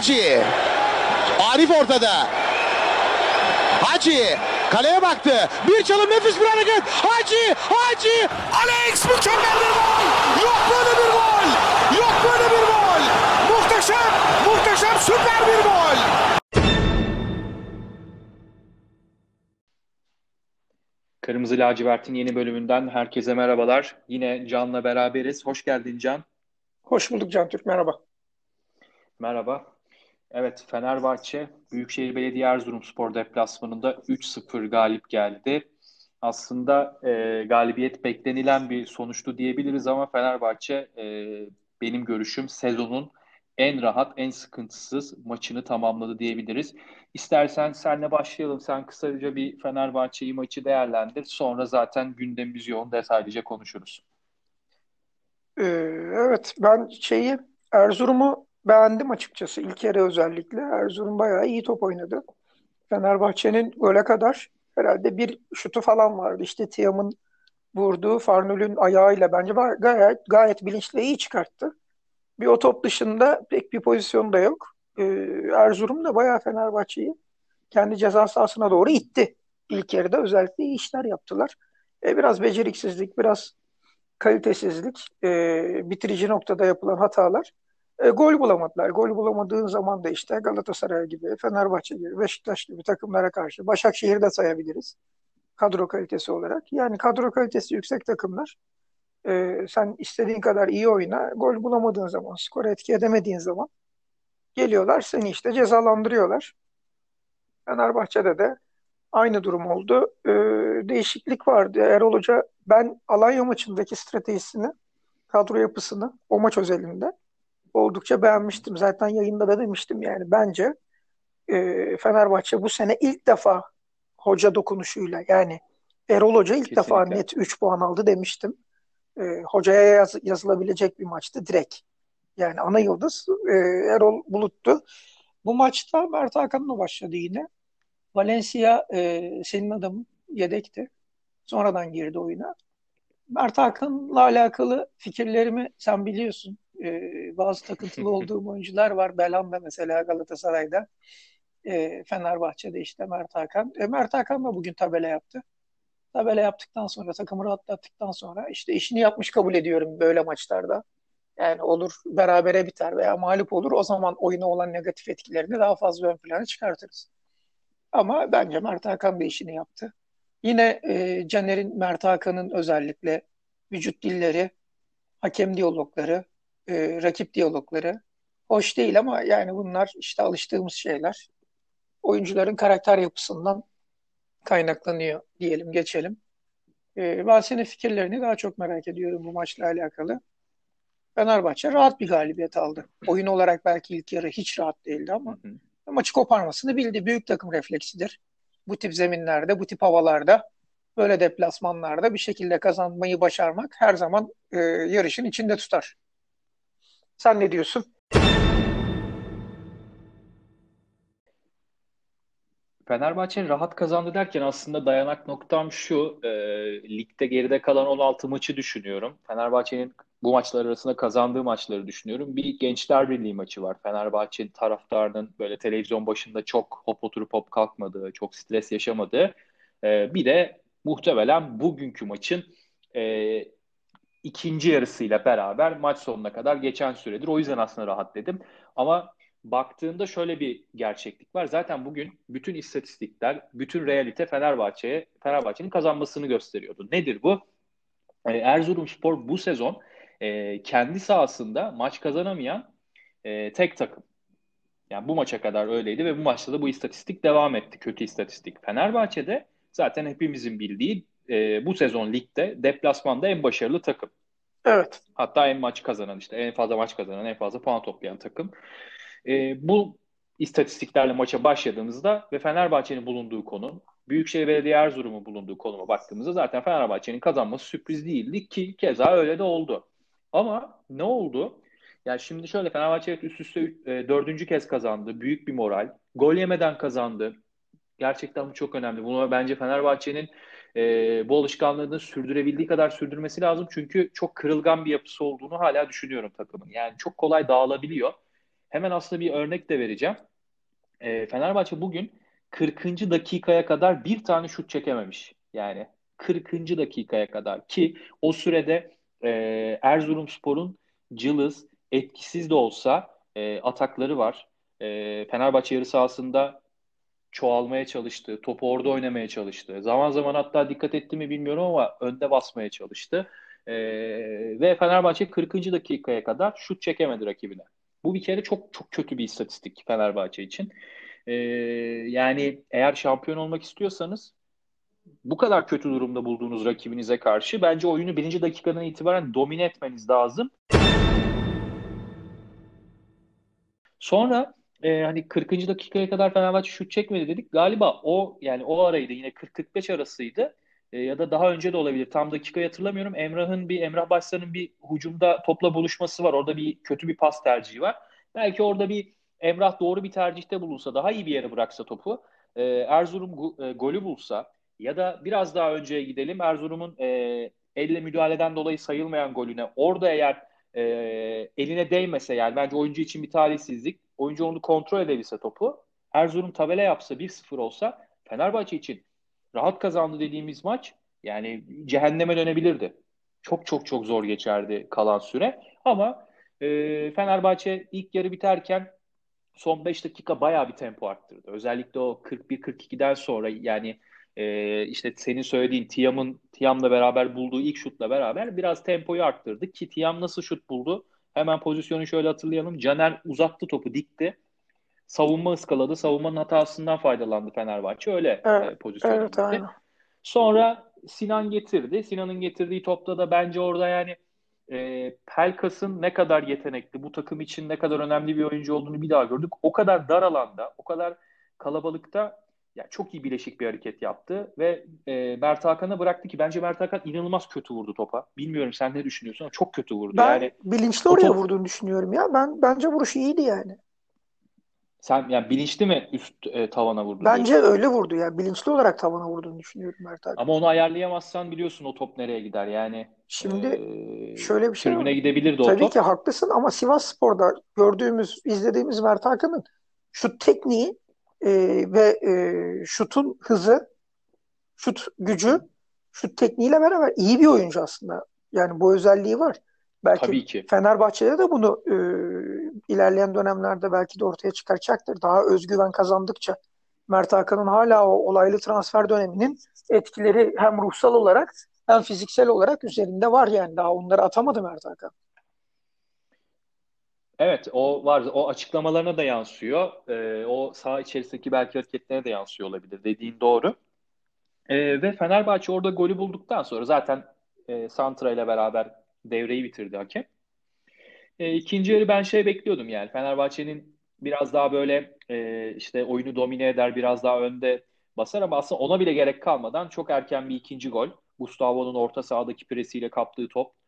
Hacı. Arif ortada. Hacı kaleye baktı. Bir çalım nefis bir hareket. Hacı, Hacı. Alex mükemmel bir gol. Yok böyle bir gol. Yok böyle bir gol. Muhteşem, muhteşem süper bir gol. Kırmızı Lacivert'in yeni bölümünden herkese merhabalar. Yine Can'la beraberiz. Hoş geldin Can. Hoş bulduk Can Türk. Merhaba. Merhaba. Evet Fenerbahçe Büyükşehir Belediye Erzurumspor deplasmanında 3-0 galip geldi. Aslında e, galibiyet beklenilen bir sonuçtu diyebiliriz ama Fenerbahçe e, benim görüşüm sezonun en rahat, en sıkıntısız maçını tamamladı diyebiliriz. İstersen senle başlayalım. Sen kısaca bir Fenerbahçe'yi maçı değerlendir. Sonra zaten gündemimiz yoğun detaylıca konuşuruz. Ee, evet ben şeyi Erzurum'u beğendim açıkçası. İlk yarı özellikle. Erzurum bayağı iyi top oynadı. Fenerbahçe'nin gole kadar herhalde bir şutu falan vardı. İşte Tiam'ın vurduğu Farnul'ün ayağıyla bence gayet gayet bilinçli iyi çıkarttı. Bir o top dışında pek bir pozisyon da yok. Ee, Erzurum da bayağı Fenerbahçe'yi kendi ceza sahasına doğru itti. İlk yarıda özellikle iyi işler yaptılar. Ee, biraz beceriksizlik, biraz kalitesizlik, e, bitirici noktada yapılan hatalar. E, gol bulamadılar. Gol bulamadığın zaman da işte Galatasaray gibi, Fenerbahçe gibi, Beşiktaş gibi takımlara karşı Başakşehir'i de sayabiliriz. Kadro kalitesi olarak. Yani kadro kalitesi yüksek takımlar. E, sen istediğin kadar iyi oyna. Gol bulamadığın zaman, skor etki edemediğin zaman geliyorlar seni işte cezalandırıyorlar. Fenerbahçe'de de aynı durum oldu. E, değişiklik vardı. Erol Hoca ben Alanya maçındaki stratejisini, kadro yapısını o maç özelinde oldukça beğenmiştim. Zaten yayında da demiştim yani bence e, Fenerbahçe bu sene ilk defa hoca dokunuşuyla yani Erol Hoca ilk Kesinlikle. defa net 3 puan aldı demiştim. E, hocaya yaz, yazılabilecek bir maçtı direkt. Yani ana yıldız e, Erol Bulut'tu. Bu maçta Mert Hakan'la başladı yine. Valencia e, senin adamın yedekti. Sonradan girdi oyuna. Mert Hakan'la alakalı fikirlerimi sen biliyorsun e, bazı takıntılı olduğum oyuncular var. Belhanda mesela Galatasaray'da. E, Fenerbahçe'de işte Mert Hakan. E, Mert Hakan da bugün tabela yaptı. Tabela yaptıktan sonra, takımı rahatlattıktan sonra işte işini yapmış kabul ediyorum böyle maçlarda. Yani olur berabere biter veya mağlup olur. O zaman oyuna olan negatif etkilerini daha fazla ön plana çıkartırız. Ama bence Mert Hakan da işini yaptı. Yine e, Caner'in, Mert Hakan'ın özellikle vücut dilleri, hakem diyalogları, e, rakip diyalogları hoş değil ama yani bunlar işte alıştığımız şeyler. Oyuncuların karakter yapısından kaynaklanıyor diyelim geçelim. E, ben senin fikirlerini daha çok merak ediyorum bu maçla alakalı. Fenerbahçe rahat bir galibiyet aldı. Oyun olarak belki ilk yarı hiç rahat değildi ama hı hı. maçı koparmasını bildi. Büyük takım refleksidir. Bu tip zeminlerde, bu tip havalarda, böyle deplasmanlarda bir şekilde kazanmayı başarmak her zaman e, yarışın içinde tutar. Sen ne diyorsun? Fenerbahçe'nin rahat kazandı derken aslında dayanak noktam şu. E, ligde geride kalan 16 maçı düşünüyorum. Fenerbahçe'nin bu maçlar arasında kazandığı maçları düşünüyorum. Bir Gençler Birliği maçı var. Fenerbahçe'nin taraftarının böyle televizyon başında çok hop oturup hop kalkmadığı, çok stres yaşamadığı. E, bir de muhtemelen bugünkü maçın e, ikinci yarısıyla beraber maç sonuna kadar geçen süredir. O yüzden aslında rahat dedim. Ama baktığında şöyle bir gerçeklik var. Zaten bugün bütün istatistikler, bütün realite Fenerbahçe'ye Fenerbahçe'nin kazanmasını gösteriyordu. Nedir bu? Ee, Erzurumspor bu sezon e, kendi sahasında maç kazanamayan e, tek takım. Yani bu maça kadar öyleydi ve bu maçta da bu istatistik devam etti. Kötü istatistik. Fenerbahçe'de zaten hepimizin bildiği e, bu sezon ligde deplasmanda en başarılı takım. Evet. Hatta en maç kazanan işte en fazla maç kazanan en fazla puan toplayan takım. E, bu istatistiklerle maça başladığımızda ve Fenerbahçe'nin bulunduğu konu Büyükşehir Belediye Erzurum'un bulunduğu konuma baktığımızda zaten Fenerbahçe'nin kazanması sürpriz değildi ki keza öyle de oldu. Ama ne oldu? Yani şimdi şöyle Fenerbahçe üst üste e, dördüncü kez kazandı. Büyük bir moral. Gol yemeden kazandı. Gerçekten bu çok önemli. Bunu bence Fenerbahçe'nin e, bu alışkanlığını sürdürebildiği kadar sürdürmesi lazım. Çünkü çok kırılgan bir yapısı olduğunu hala düşünüyorum takımın. Yani çok kolay dağılabiliyor. Hemen aslında bir örnek de vereceğim. E, Fenerbahçe bugün 40. dakikaya kadar bir tane şut çekememiş. Yani 40. dakikaya kadar ki o sürede e, Erzurumspor'un cılız, etkisiz de olsa e, atakları var. E, Fenerbahçe yarı sahasında çoğalmaya çalıştı. Topu orada oynamaya çalıştı. Zaman zaman hatta dikkat etti mi bilmiyorum ama önde basmaya çalıştı. E, ve Fenerbahçe 40. dakikaya kadar şut çekemedi rakibine. Bu bir kere çok çok kötü bir istatistik Fenerbahçe için. E, yani eğer şampiyon olmak istiyorsanız bu kadar kötü durumda bulduğunuz rakibinize karşı bence oyunu birinci dakikadan itibaren domine etmeniz lazım. Sonra e, hani 40. dakikaya kadar Fenerbahçe şut çekmedi dedik. Galiba o yani o araydı yine 40-45 arasıydı. E, ya da daha önce de olabilir. Tam dakikayı hatırlamıyorum. Emrah'ın bir Emrah Başsan'ın bir hucumda topla buluşması var. Orada bir kötü bir pas tercihi var. Belki orada bir Emrah doğru bir tercihte bulunsa, daha iyi bir yere bıraksa topu, e, Erzurum go- e, golü bulsa ya da biraz daha önceye gidelim. Erzurum'un e, elle müdahaleden dolayı sayılmayan golüne orada eğer e, eline değmese yani bence oyuncu için bir talihsizlik. Oyuncu onu kontrol edebilse topu. Erzurum tabela yapsa 1-0 olsa Fenerbahçe için rahat kazandı dediğimiz maç yani cehenneme dönebilirdi. Çok çok çok zor geçerdi kalan süre. Ama e, Fenerbahçe ilk yarı biterken son 5 dakika bayağı bir tempo arttırdı. Özellikle o 41-42'den sonra yani e, işte senin söylediğin Tiam'ın Tiam'la beraber bulduğu ilk şutla beraber biraz tempoyu arttırdı ki Tiam nasıl şut buldu? Hemen pozisyonu şöyle hatırlayalım. Caner uzattı topu dikti. Savunma ıskaladı. Savunmanın hatasından faydalandı Fenerbahçe. Öyle Evet, e, pozisyon evet gitti. aynen. Sonra Sinan getirdi. Sinan'ın getirdiği topta da bence orada yani e, Pelkas'ın ne kadar yetenekli, bu takım için ne kadar önemli bir oyuncu olduğunu bir daha gördük. O kadar dar alanda, o kadar kalabalıkta ya çok iyi bileşik bir hareket yaptı ve e, Mert Hakan'a bıraktı ki bence Mert Hakan inanılmaz kötü vurdu topa. Bilmiyorum sen ne düşünüyorsun ama çok kötü vurdu. Ben Yani bilinçli oraya top vurduğunu düşünüyorum ya. Ben bence vuruşu iyiydi yani. sen yani bilinçli mi üst e, tavana vurdu Bence diyorsun? öyle vurdu ya. Bilinçli olarak tavana vurduğunu düşünüyorum Mert Hakan. Ama onu ayarlayamazsan biliyorsun o top nereye gider. Yani Şimdi e, şöyle bir şey tribüne gidebilirdi o Tabii top. ki haklısın ama Sivasspor'da gördüğümüz, izlediğimiz Mert Hakan'ın şut tekniği e, ve e, şutun hızı, şut gücü, şut tekniğiyle beraber iyi bir oyuncu aslında. Yani bu özelliği var. Belki Tabii ki. Fenerbahçe'de de bunu e, ilerleyen dönemlerde belki de ortaya çıkaracaktır. Daha özgüven kazandıkça Mert Hakan'ın hala o olaylı transfer döneminin etkileri hem ruhsal olarak hem fiziksel olarak üzerinde var yani. Daha onları atamadı Mert Hakan. Evet, o var. O açıklamalarına da yansıyor. Ee, o saha içerisindeki belki hareketlerine de yansıyor olabilir. Dediğin doğru. Ee, ve Fenerbahçe orada golü bulduktan sonra zaten e, Santra ile beraber devreyi bitirdi hakem. E, ikinci yarı ben şey bekliyordum yani. Fenerbahçe'nin biraz daha böyle e, işte oyunu domine eder, biraz daha önde basar ama aslında ona bile gerek kalmadan çok erken bir ikinci gol. Gustavo'nun orta sahadaki presiyle kaptığı top.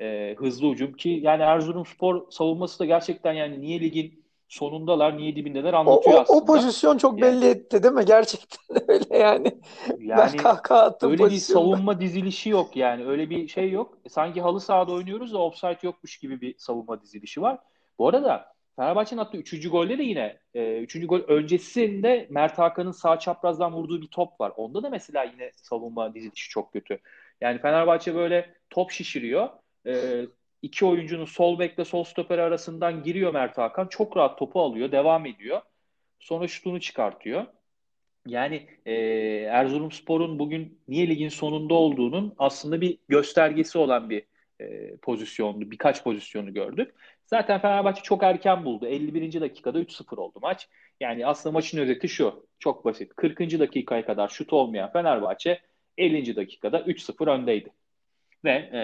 E, hızlı hücum ki yani Erzurumspor savunması da gerçekten yani niye ligin sonundalar, niye dibindeler O, anlatıyor o, o aslında. pozisyon çok Yani belli etti değil mi? Gerçekten öyle yani. Ben yani kahkaha attım öyle bir savunma dizilişi yok yani. Öyle bir şey yok. Sanki halı sahada oynuyoruz da offside yokmuş gibi bir savunma dizilişi var. Bu arada Fenerbahçe'nin attığı 3. golde de yine 3. gol öncesinde Mert Hakan'ın sağ çaprazdan vurduğu bir top var. Onda da mesela yine savunma dizilişi çok kötü. Yani Fenerbahçe böyle top şişiriyor. E, iki oyuncunun sol bekle sol stoper arasından giriyor Mert Hakan. Çok rahat topu alıyor, devam ediyor. Sonra şutunu çıkartıyor. Yani e, Erzurumspor'un bugün niye ligin sonunda olduğunun aslında bir göstergesi olan bir e, pozisyondu. Birkaç pozisyonu gördük. Zaten Fenerbahçe çok erken buldu. 51. dakikada 3-0 oldu maç. Yani aslında maçın özeti şu. Çok basit. 40. dakikaya kadar şut olmayan Fenerbahçe 50. dakikada 3-0 öndeydi. Ve e,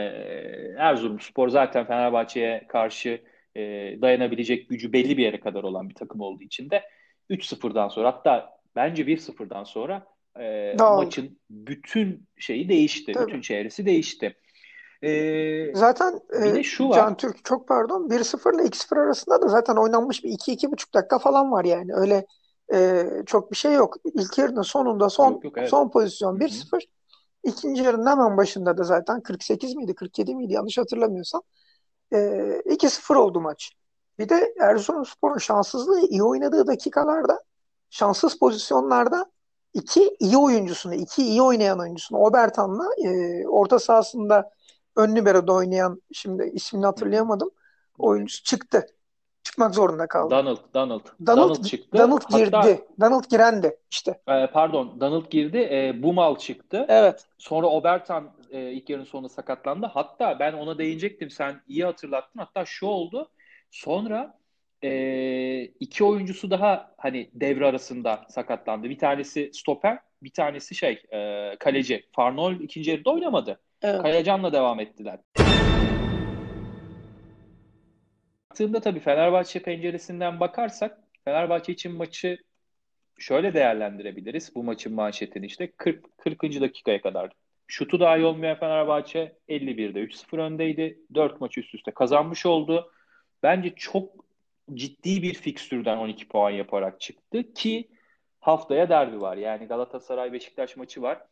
Erzurumspor zaten Fenerbahçe'ye karşı e, dayanabilecek gücü belli bir yere kadar olan bir takım olduğu için de 3-0'dan sonra hatta bence 1-0'dan sonra e, maçın bütün şeyi değişti. Tabii. Bütün çevresi değişti. E, Zaten bir de e, şu var. Can Türk çok pardon 1-0 ile 2-0 arasında da zaten oynanmış bir 2-2,5 dakika falan var yani. Öyle e, çok bir şey yok. İlk yarının sonunda son Yok yok evet. son pozisyon Hı hı. 1-0. İkinci yarının hemen başında da zaten 48 miydi 47 miydi yanlış hatırlamıyorsam e, 2-0 oldu maç. Bir de Erzurumspor'un şanssızlığı iyi oynadığı dakikalarda, şanssız pozisyonlarda iki iyi oyuncusunu, iki iyi oynayan oyuncusunu Obertan'la e, orta sahasında ön libero'da oynayan şimdi ismini hatırlayamadım. Oyuncusu çıktı. Çıkmak zorunda kaldı. Donald, Donald. Donald, Donald çıktı. Donald Hatta girdi. Donald girendi işte. e, pardon, Donald girdi. E, Bumal çıktı. Evet. Sonra Obertan e, ilk yarının sonunda sakatlandı. Hatta ben ona değinecektim. Sen iyi hatırlattın. Hatta şu oldu. Sonra e, iki oyuncusu daha hani devre arasında sakatlandı. Bir tanesi stoper, bir tanesi şey e, kaleci. Farnol ikinci yarıda oynamadı. Evet. Kayacan'la devam ettiler. Baktığımda tabii Fenerbahçe penceresinden bakarsak Fenerbahçe için maçı şöyle değerlendirebiliriz. Bu maçın manşetini işte 40 40. dakikaya kadar. Şutu dahi olmayan Fenerbahçe 51'de 3-0 öndeydi. 4 maç üst üste kazanmış oldu. Bence çok ciddi bir fikstürden 12 puan yaparak çıktı ki haftaya derbi var. Yani Galatasaray Beşiktaş maçı var.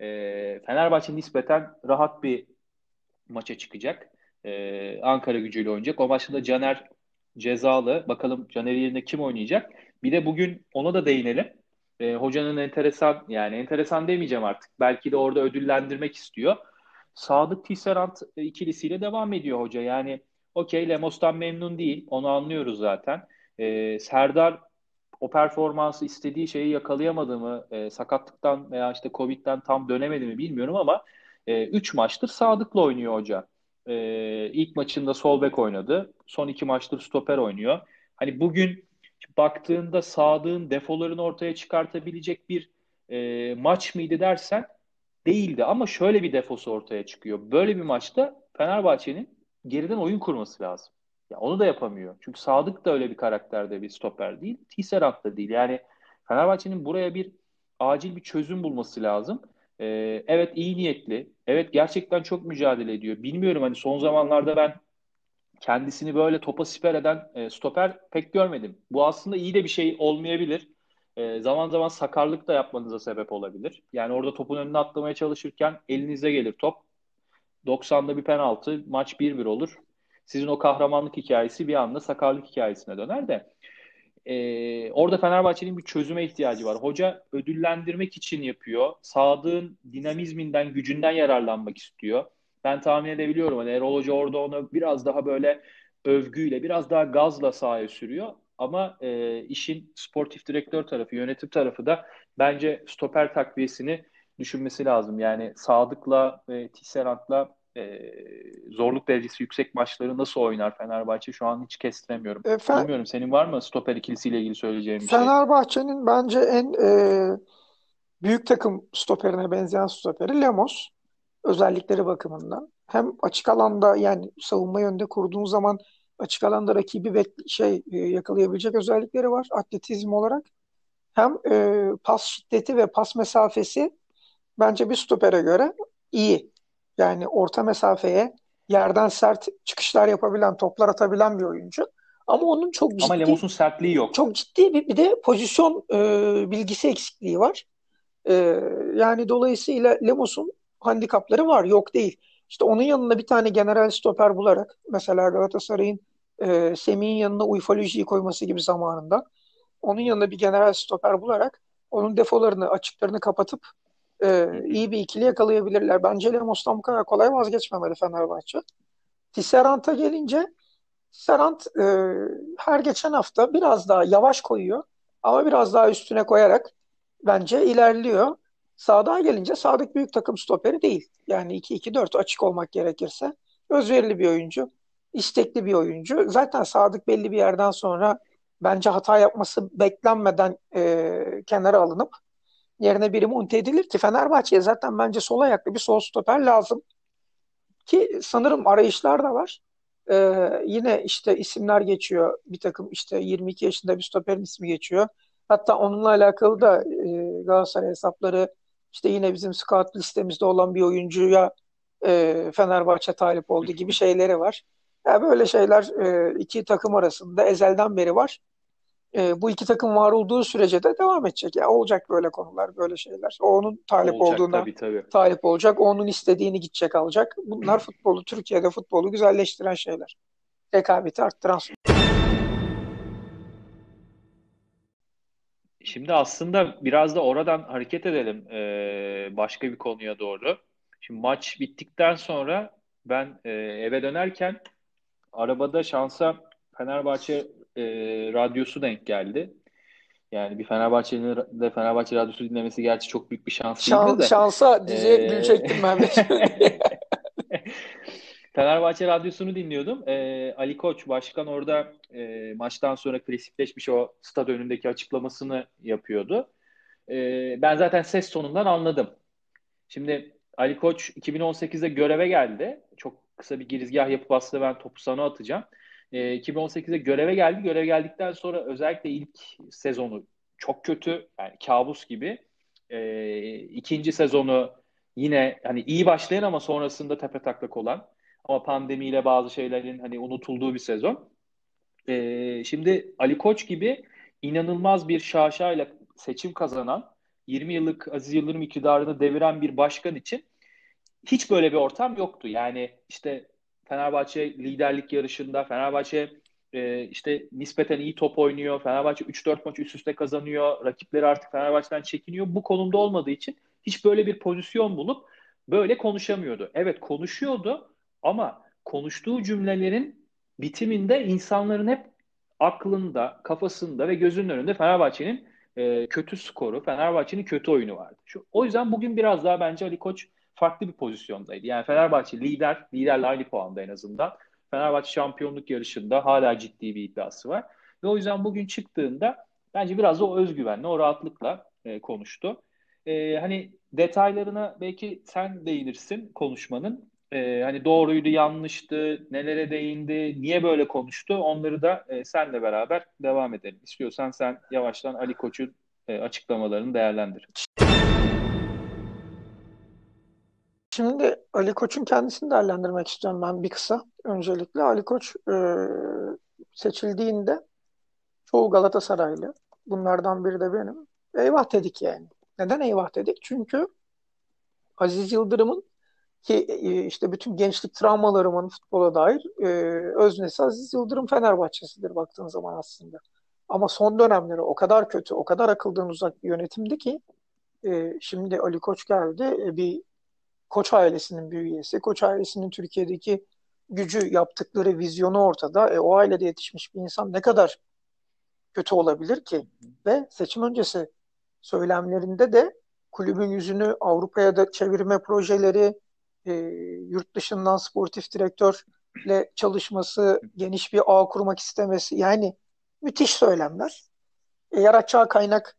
Ee, Fenerbahçe nispeten rahat bir maça çıkacak. Ee, Ankara gücüyle oynayacak. O maçta da Caner cezalı. Bakalım Caner yerine kim oynayacak? Bir de bugün ona da değinelim. Ee, hocanın enteresan yani enteresan demeyeceğim artık. Belki de orada ödüllendirmek istiyor. Sadık Tisserand ikilisiyle devam ediyor hoca. Yani okey Lemos'tan memnun değil. Onu anlıyoruz zaten. Ee, Serdar o performansı istediği şeyi yakalayamadı mı? E, sakatlıktan veya işte Covid'den tam dönemedi mi bilmiyorum ama 3 e, maçtır Sadık'la oynuyor hoca. E, ilk maçında sol bek oynadı. Son iki maçtır stoper oynuyor. Hani bugün baktığında Sadık'ın defolarını ortaya çıkartabilecek bir e, maç mıydı dersen değildi. Ama şöyle bir defosu ortaya çıkıyor. Böyle bir maçta Fenerbahçe'nin geriden oyun kurması lazım. Ya onu da yapamıyor. Çünkü Sadık da öyle bir karakterde bir stoper değil. Tisserand da değil. Yani Fenerbahçe'nin buraya bir acil bir çözüm bulması lazım. Ee, evet iyi niyetli. Evet gerçekten çok mücadele ediyor. Bilmiyorum hani son zamanlarda ben kendisini böyle topa siper eden e, stoper pek görmedim. Bu aslında iyi de bir şey olmayabilir. E, zaman zaman sakarlık da yapmanıza sebep olabilir. Yani orada topun önüne atlamaya çalışırken elinize gelir top. 90'da bir penaltı, maç 1-1 olur. Sizin o kahramanlık hikayesi bir anda sakarlık hikayesine döner de. E, orada Fenerbahçe'nin bir çözüme ihtiyacı var. Hoca ödüllendirmek için yapıyor. Sadık'ın dinamizminden, gücünden yararlanmak istiyor. Ben tahmin edebiliyorum. Hani Erol Hoca orada onu biraz daha böyle övgüyle, biraz daha gazla sahaya sürüyor. Ama e, işin sportif direktör tarafı, yönetim tarafı da bence stoper takviyesini düşünmesi lazım. Yani Sadık'la ve Tisserant'la e, zorluk derecesi yüksek maçları nasıl oynar Fenerbahçe şu an hiç kestiremiyorum. E, Fe- Bilmiyorum senin var mı stoper ikilisiyle ilgili söyleyeceğim bir şey? Fenerbahçe'nin bence en e, büyük takım stoperine benzeyen stoperi Lemos. Özellikleri bakımından. Hem açık alanda yani savunma yönde kurduğun zaman açık alanda rakibi ve şey e, yakalayabilecek özellikleri var atletizm olarak. Hem e, pas şiddeti ve pas mesafesi bence bir stopere göre iyi. Yani orta mesafeye yerden sert çıkışlar yapabilen, toplar atabilen bir oyuncu. Ama onun çok ciddi Ama Lemos'un sertliği yok. çok ciddi bir, bir de pozisyon e, bilgisi eksikliği var. E, yani dolayısıyla Lemos'un handikapları var, yok değil. İşte onun yanına bir tane general stoper bularak mesela Galatasaray'ın e, Semih'in yanına Ufoloji'yi koyması gibi zamanında onun yanına bir general stoper bularak onun defolarını, açıklarını kapatıp e, iyi bir ikili yakalayabilirler. Bence Lemos'tan bu kadar kolay vazgeçmemeli Fenerbahçe. Tisserant'a gelince Tisserant e, her geçen hafta biraz daha yavaş koyuyor ama biraz daha üstüne koyarak bence ilerliyor. Sağdan gelince Sadık büyük takım stoperi değil. Yani 2-2-4 açık olmak gerekirse. Özverili bir oyuncu. istekli bir oyuncu. Zaten Sadık belli bir yerden sonra bence hata yapması beklenmeden e, kenara alınıp yerine biri monte edilir ki Fenerbahçe'ye zaten bence sol ayaklı bir sol stoper lazım. Ki sanırım arayışlar da var. Ee, yine işte isimler geçiyor. Bir takım işte 22 yaşında bir stoperin ismi geçiyor. Hatta onunla alakalı da e, Galatasaray hesapları işte yine bizim scout listemizde olan bir oyuncuya e, Fenerbahçe talip olduğu gibi şeyleri var. Yani böyle şeyler e, iki takım arasında ezelden beri var e, bu iki takım var olduğu sürece de devam edecek. Ya yani olacak böyle konular, böyle şeyler. O onun talip olacak, olduğuna tabii, tabii. talip olacak. O onun istediğini gidecek alacak. Bunlar futbolu, Türkiye'de futbolu güzelleştiren şeyler. Rekabeti arttıran. Şey. Şimdi aslında biraz da oradan hareket edelim ee, başka bir konuya doğru. Şimdi maç bittikten sonra ben e, eve dönerken arabada şansa Fenerbahçe e, radyosu denk geldi. Yani bir Fenerbahçe'nin de Fenerbahçe radyosu dinlemesi gerçi çok büyük bir şans değildi Şan, de. şansa diye Ee, gülecektim ben de. Fenerbahçe radyosunu dinliyordum. Ee, Ali Koç başkan orada e, maçtan sonra klasikleşmiş o stad önündeki açıklamasını yapıyordu. Ee, ben zaten ses tonundan anladım. Şimdi Ali Koç 2018'de göreve geldi. Çok kısa bir girizgah yapıp aslında ben topu sana atacağım. Ee, 2018'de göreve geldi. Göreve geldikten sonra özellikle ilk sezonu çok kötü. Yani kabus gibi. Ee, ikinci sezonu yine hani iyi başlayan ama sonrasında tepe taklak olan ama pandemiyle bazı şeylerin hani unutulduğu bir sezon. Ee, şimdi Ali Koç gibi inanılmaz bir şaşayla seçim kazanan 20 yıllık Aziz Yıldırım iktidarını deviren bir başkan için hiç böyle bir ortam yoktu. Yani işte Fenerbahçe liderlik yarışında Fenerbahçe e, işte nispeten iyi top oynuyor. Fenerbahçe 3-4 maç üst üste kazanıyor. Rakipleri artık Fenerbahçe'den çekiniyor. Bu konumda olmadığı için hiç böyle bir pozisyon bulup böyle konuşamıyordu. Evet konuşuyordu ama konuştuğu cümlelerin bitiminde insanların hep aklında, kafasında ve gözünün önünde Fenerbahçe'nin e, kötü skoru, Fenerbahçe'nin kötü oyunu vardı. Şu, o yüzden bugün biraz daha bence Ali Koç farklı bir pozisyondaydı. Yani Fenerbahçe lider, liderle aynı puanda en azından. Fenerbahçe şampiyonluk yarışında hala ciddi bir iddiası var. Ve o yüzden bugün çıktığında bence biraz da o özgüvenle, o rahatlıkla e, konuştu. E, hani detaylarına belki sen değinirsin konuşmanın. E, hani doğruydu, yanlıştı, nelere değindi, niye böyle konuştu onları da e, senle beraber devam edelim. İstiyorsan sen yavaştan Ali Koç'un e, açıklamalarını değerlendir. Şimdi Ali Koç'un kendisini değerlendirmek istiyorum ben bir kısa. Öncelikle Ali Koç e, seçildiğinde çoğu Galatasaraylı, bunlardan biri de benim. Eyvah dedik yani. Neden eyvah dedik? Çünkü Aziz Yıldırım'ın ki e, işte bütün gençlik travmalarımın futbola dair e, öznesi Aziz Yıldırım Fenerbahçesidir baktığın zaman aslında. Ama son dönemleri o kadar kötü, o kadar akıldan uzak bir yönetimdi ki e, şimdi Ali Koç geldi. E, bir Koç ailesinin bir üyesi. Koç ailesinin Türkiye'deki gücü, yaptıkları vizyonu ortada. E, o ailede yetişmiş bir insan ne kadar kötü olabilir ki? Ve seçim öncesi söylemlerinde de kulübün yüzünü Avrupa'ya da çevirme projeleri, e, yurt dışından sportif direktörle çalışması, geniş bir ağ kurmak istemesi yani müthiş söylemler. E, yaratacağı kaynak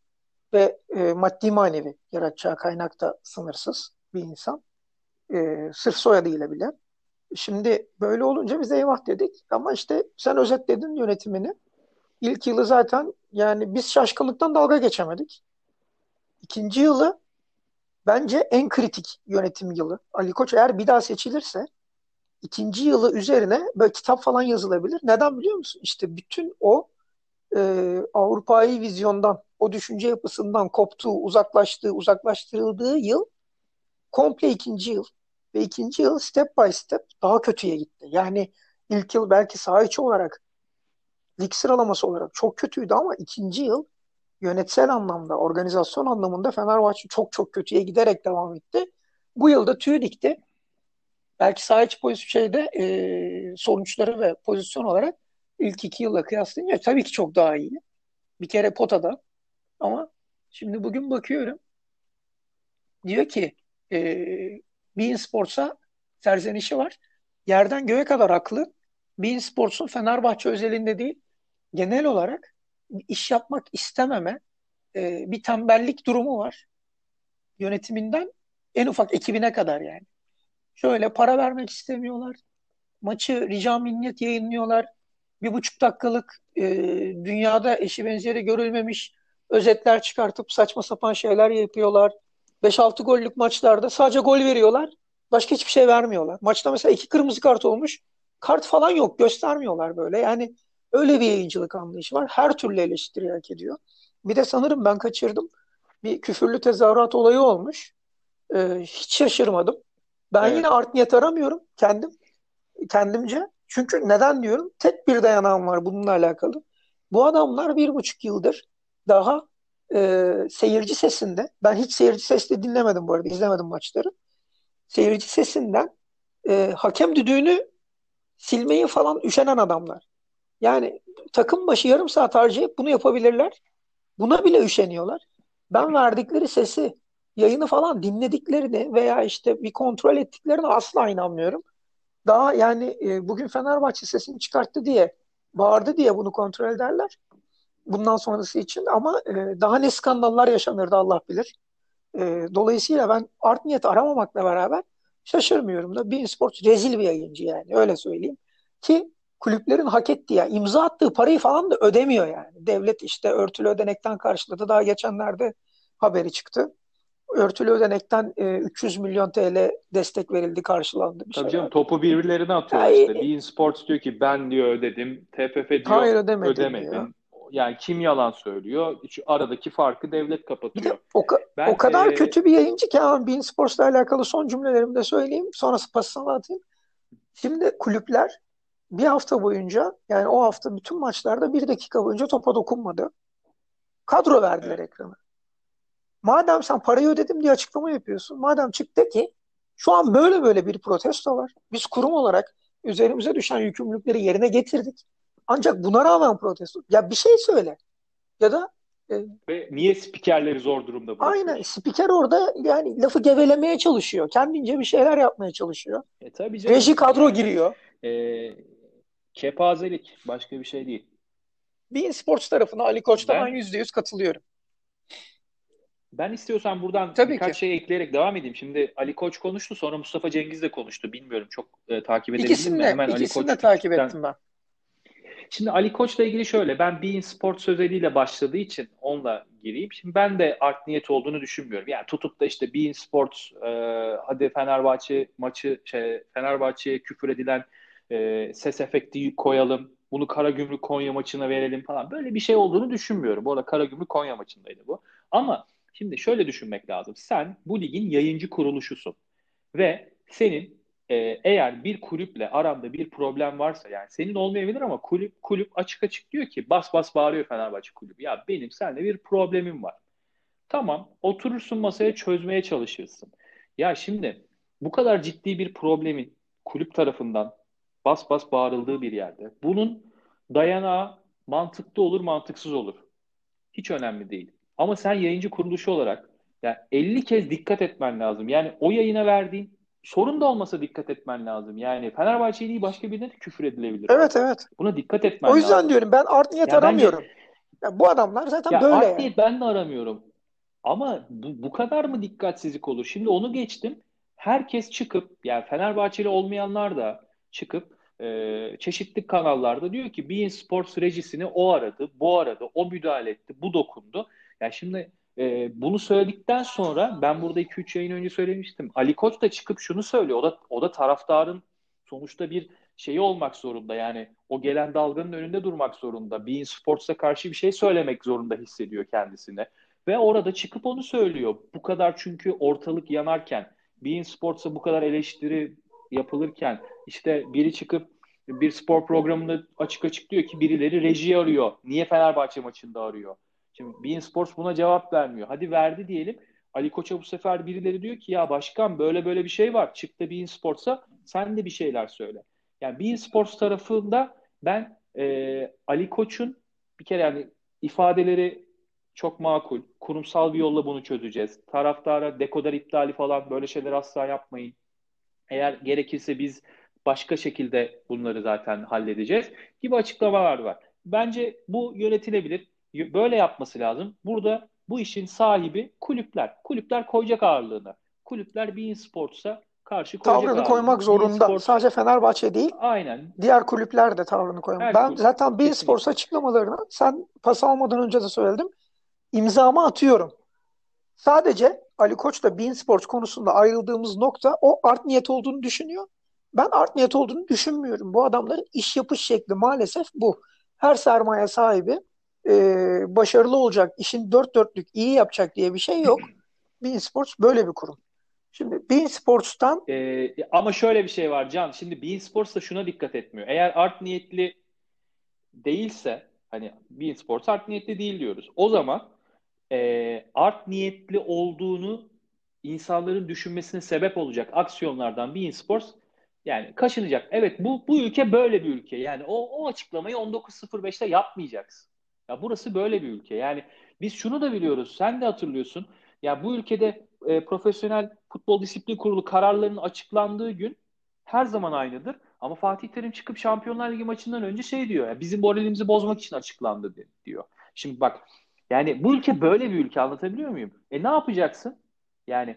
ve e, maddi manevi yaratacağı kaynak da sınırsız bir insan. E, sırf soyadıyla bile. Şimdi böyle olunca biz eyvah dedik ama işte sen özetledin yönetimini. İlk yılı zaten yani biz şaşkınlıktan dalga geçemedik. İkinci yılı bence en kritik yönetim yılı. Ali Koç eğer bir daha seçilirse ikinci yılı üzerine böyle kitap falan yazılabilir. Neden biliyor musun? İşte bütün o e, Avrupa'yı vizyondan, o düşünce yapısından koptuğu, uzaklaştığı, uzaklaştırıldığı yıl komple ikinci yıl. Ve ikinci yıl step by step daha kötüye gitti. Yani ilk yıl belki saha olarak lig sıralaması olarak çok kötüydü ama ikinci yıl yönetsel anlamda, organizasyon anlamında Fenerbahçe çok çok kötüye giderek devam etti. Bu yılda tüy dikti. Belki saha içi pozisyon şeyde e, sonuçları ve pozisyon olarak ilk iki yılla kıyaslayınca tabii ki çok daha iyi. Bir kere potada ama şimdi bugün bakıyorum diyor ki e, Bein Sports'a serzenişi var. Yerden göğe kadar haklı. Bein Sports'un Fenerbahçe özelinde değil genel olarak iş yapmak istememe e, bir tembellik durumu var. Yönetiminden en ufak ekibine kadar yani. Şöyle para vermek istemiyorlar. Maçı rica minnet yayınlıyorlar. Bir buçuk dakikalık e, dünyada eşi benzeri görülmemiş özetler çıkartıp saçma sapan şeyler yapıyorlar. 5-6 gollük maçlarda sadece gol veriyorlar. Başka hiçbir şey vermiyorlar. Maçta mesela iki kırmızı kart olmuş. Kart falan yok. Göstermiyorlar böyle. Yani öyle bir yayıncılık anlayışı var. Her türlü eleştiri hak ediyor. Bir de sanırım ben kaçırdım. Bir küfürlü tezahürat olayı olmuş. Ee, hiç şaşırmadım. Ben Evet. yine art niyet aramıyorum kendim kendimce. Çünkü neden diyorum? Tek bir dayanağım var bununla alakalı. Bu adamlar bir buçuk yıldır daha e, seyirci sesinde ben hiç seyirci sesle dinlemedim bu arada izlemedim maçları. Seyirci sesinden e, hakem düdüğünü silmeyi falan üşenen adamlar. Yani takım başı yarım saat harcayıp bunu yapabilirler. Buna bile üşeniyorlar. Ben verdikleri sesi, yayını falan dinlediklerini veya işte bir kontrol ettiklerini asla inanmıyorum. Daha yani e, bugün Fenerbahçe sesini çıkarttı diye, bağırdı diye bunu kontrol ederler. Bundan sonrası için ama e, daha ne skandallar yaşanırdı Allah bilir. E, dolayısıyla ben art niyet aramamakla beraber şaşırmıyorum da Bein Sports rezil bir yayıncı yani öyle söyleyeyim. Ki kulüplerin hak ettiği imza attığı parayı falan da ödemiyor yani. Devlet işte örtülü ödenekten karşıladı. Daha geçenlerde haberi çıktı. Örtülü ödenekten e, 300 milyon TL destek verildi karşılandı. Bir Tabii şey canım topu birbirlerine atıyor Ay, işte. Bein Sports diyor ki ben diyor ödedim. TFF diyor Hayır ödemedim ödemedin. diyor. Yani kim yalan söylüyor? Şu aradaki farkı devlet kapatıyor. o, ka- Ben o kadar e, kötü bir yayıncı ki ama Bein Sports'la alakalı son cümlelerimi de söyleyeyim. Sonrası pasını atayım. Şimdi kulüpler bir hafta boyunca yani o hafta bütün maçlarda bir dakika boyunca topa dokunmadı. Kadro verdiler Evet. ekrana. Madem sen parayı ödedim diye açıklama yapıyorsun. Madem çık de ki şu an böyle böyle bir protesto var. Biz kurum olarak üzerimize düşen yükümlülükleri yerine getirdik. Ancak buna rağmen protesto. Ya bir şey söyle. Ya da e, ve niye spikerleri zor durumda aynen bırakıyorsun? spiker orada yani lafı gevelemeye çalışıyor. Kendince bir şeyler yapmaya çalışıyor. E tabii canım. Reji kadro giriyor. E, kepazelik başka bir şey değil. Bein Sports tarafına Ali Koç'ta Ben ben %100 katılıyorum. Ben istiyorsan buradan Tabii birkaç ki. şey ekleyerek devam edeyim. Şimdi Ali Koç konuştu, sonra Mustafa Cengiz de konuştu. Bilmiyorum çok e, takip edebildin İkisini mi? Hemen Ali ikisini Koç de takip ettim ben. Şimdi Ali Koç'la ilgili şöyle, ben Bein Sports özeliyle başladığı için onunla gireyim. Şimdi ben de art niyet olduğunu düşünmüyorum. Yani tutup da işte Bein Sports, e, hadi Fenerbahçe maçı, şey, Fenerbahçe'ye küfür edilen e, ses efekti koyalım, bunu Karagümrük Konya maçına verelim falan. Böyle bir şey olduğunu düşünmüyorum. Bu arada Karagümrük Konya maçındaydı bu. Ama şimdi şöyle düşünmek lazım. Sen bu ligin yayıncı kuruluşusun. Ve senin e, eğer bir kulüple aranda bir problem varsa yani senin olmayabilir ama kulüp kulüp açık açık diyor ki bas bas bağırıyor Fenerbahçe kulübü. Ya benim seninle bir problemim var. Tamam oturursun masaya çözmeye çalışırsın. Ya şimdi bu kadar ciddi bir problemin kulüp tarafından bas bas bağırıldığı bir yerde bunun dayanağı mantıklı olur mantıksız olur. Hiç önemli değil. Ama sen yayıncı kuruluşu olarak yani 50 kez dikkat etmen lazım. Yani o yayına verdiğin sorun da olmasa dikkat etmen lazım. Yani Fenerbahçe değil başka birine de küfür edilebilir. Evet evet. Buna dikkat etmen O yüzden lazım. diyorum ben art niyet Ya bence aramıyorum. Ya bu adamlar zaten ya böyle art yani. niyet ben de aramıyorum. Ama bu, bu kadar mı dikkatsizlik olur? Şimdi onu geçtim. Herkes çıkıp yani Fenerbahçeli olmayanlar da çıkıp e, çeşitli kanallarda diyor ki Bein Sports rejisini o aradı, bu aradı, o müdahale etti, bu dokundu. Yani şimdi e, bunu söyledikten sonra ben burada 2-3 yayın önce söylemiştim. Ali Koç da çıkıp şunu söylüyor. O da o da taraftarın sonuçta bir şeyi olmak zorunda. Yani o gelen dalganın önünde durmak zorunda. Bein Sports'a karşı bir şey söylemek zorunda hissediyor kendisine. Ve orada çıkıp onu söylüyor. Bu kadar çünkü ortalık yanarken, Bein Sports'a bu kadar eleştiri yapılırken işte biri çıkıp bir spor programında açık açık diyor ki birileri reji arıyor. Niye Fenerbahçe maçında arıyor? Şimdi Bein Sports buna cevap vermiyor. Hadi verdi diyelim. Ali Koç'a bu sefer birileri diyor ki ya başkan böyle böyle bir şey var. Çık da Bein Sports'a sen de bir şeyler söyle. Yani Bein Sports tarafında ben e, Ali Koç'un bir kere yani ifadeleri çok makul. Kurumsal bir yolla bunu çözeceğiz. Taraftara dekoder iptali falan böyle şeyler asla yapmayın. Eğer gerekirse biz başka şekilde bunları zaten halledeceğiz gibi açıklamalar var. Bence bu yönetilebilir. Böyle yapması lazım. Burada bu işin sahibi kulüpler. Kulüpler koyacak ağırlığını. Kulüpler Bein Sports'a karşı koyacak Tavrını ağırlığını. koymak zorunda. Sports Sadece Fenerbahçe değil, aynen diğer kulüpler de tavrını koymak. her Ben kulüp zaten Bein. Sports açıklamalarını sen pas almadan önce de söyledim. İmzamı atıyorum. Sadece Ali Koç'la Bein Sports konusunda ayrıldığımız nokta o art niyet olduğunu düşünüyor. Ben art niyet olduğunu düşünmüyorum. Bu adamların iş yapış şekli maalesef bu. Her sermaye sahibi e, başarılı olacak, işin dört dörtlük iyi yapacak diye bir şey yok. Bein Sports böyle bir kurum. Şimdi Bein Sports'tan Ee, ama şöyle bir şey var Can. Şimdi Bein Sports da şuna dikkat etmiyor. Eğer art niyetli değilse hani Bein Sports art niyetli değil diyoruz. O zaman e, art niyetli olduğunu insanların düşünmesine sebep olacak aksiyonlardan Bein Sports yani kaşınacak. Evet bu bu ülke böyle bir ülke. Yani o o açıklamayı 19.05'te yapmayacaksın. Ya burası böyle bir ülke. Yani biz şunu da biliyoruz. Sen de hatırlıyorsun. Ya bu ülkede e, Profesyonel Futbol Disiplin Kurulu kararlarının açıklandığı gün her zaman aynıdır. Ama Fatih Terim çıkıp Şampiyonlar Ligi maçından önce şey diyor. Ya bizim moralimizi bozmak için açıklandı diyor. Şimdi bak yani bu ülke böyle bir ülke anlatabiliyor muyum? E ne yapacaksın? Yani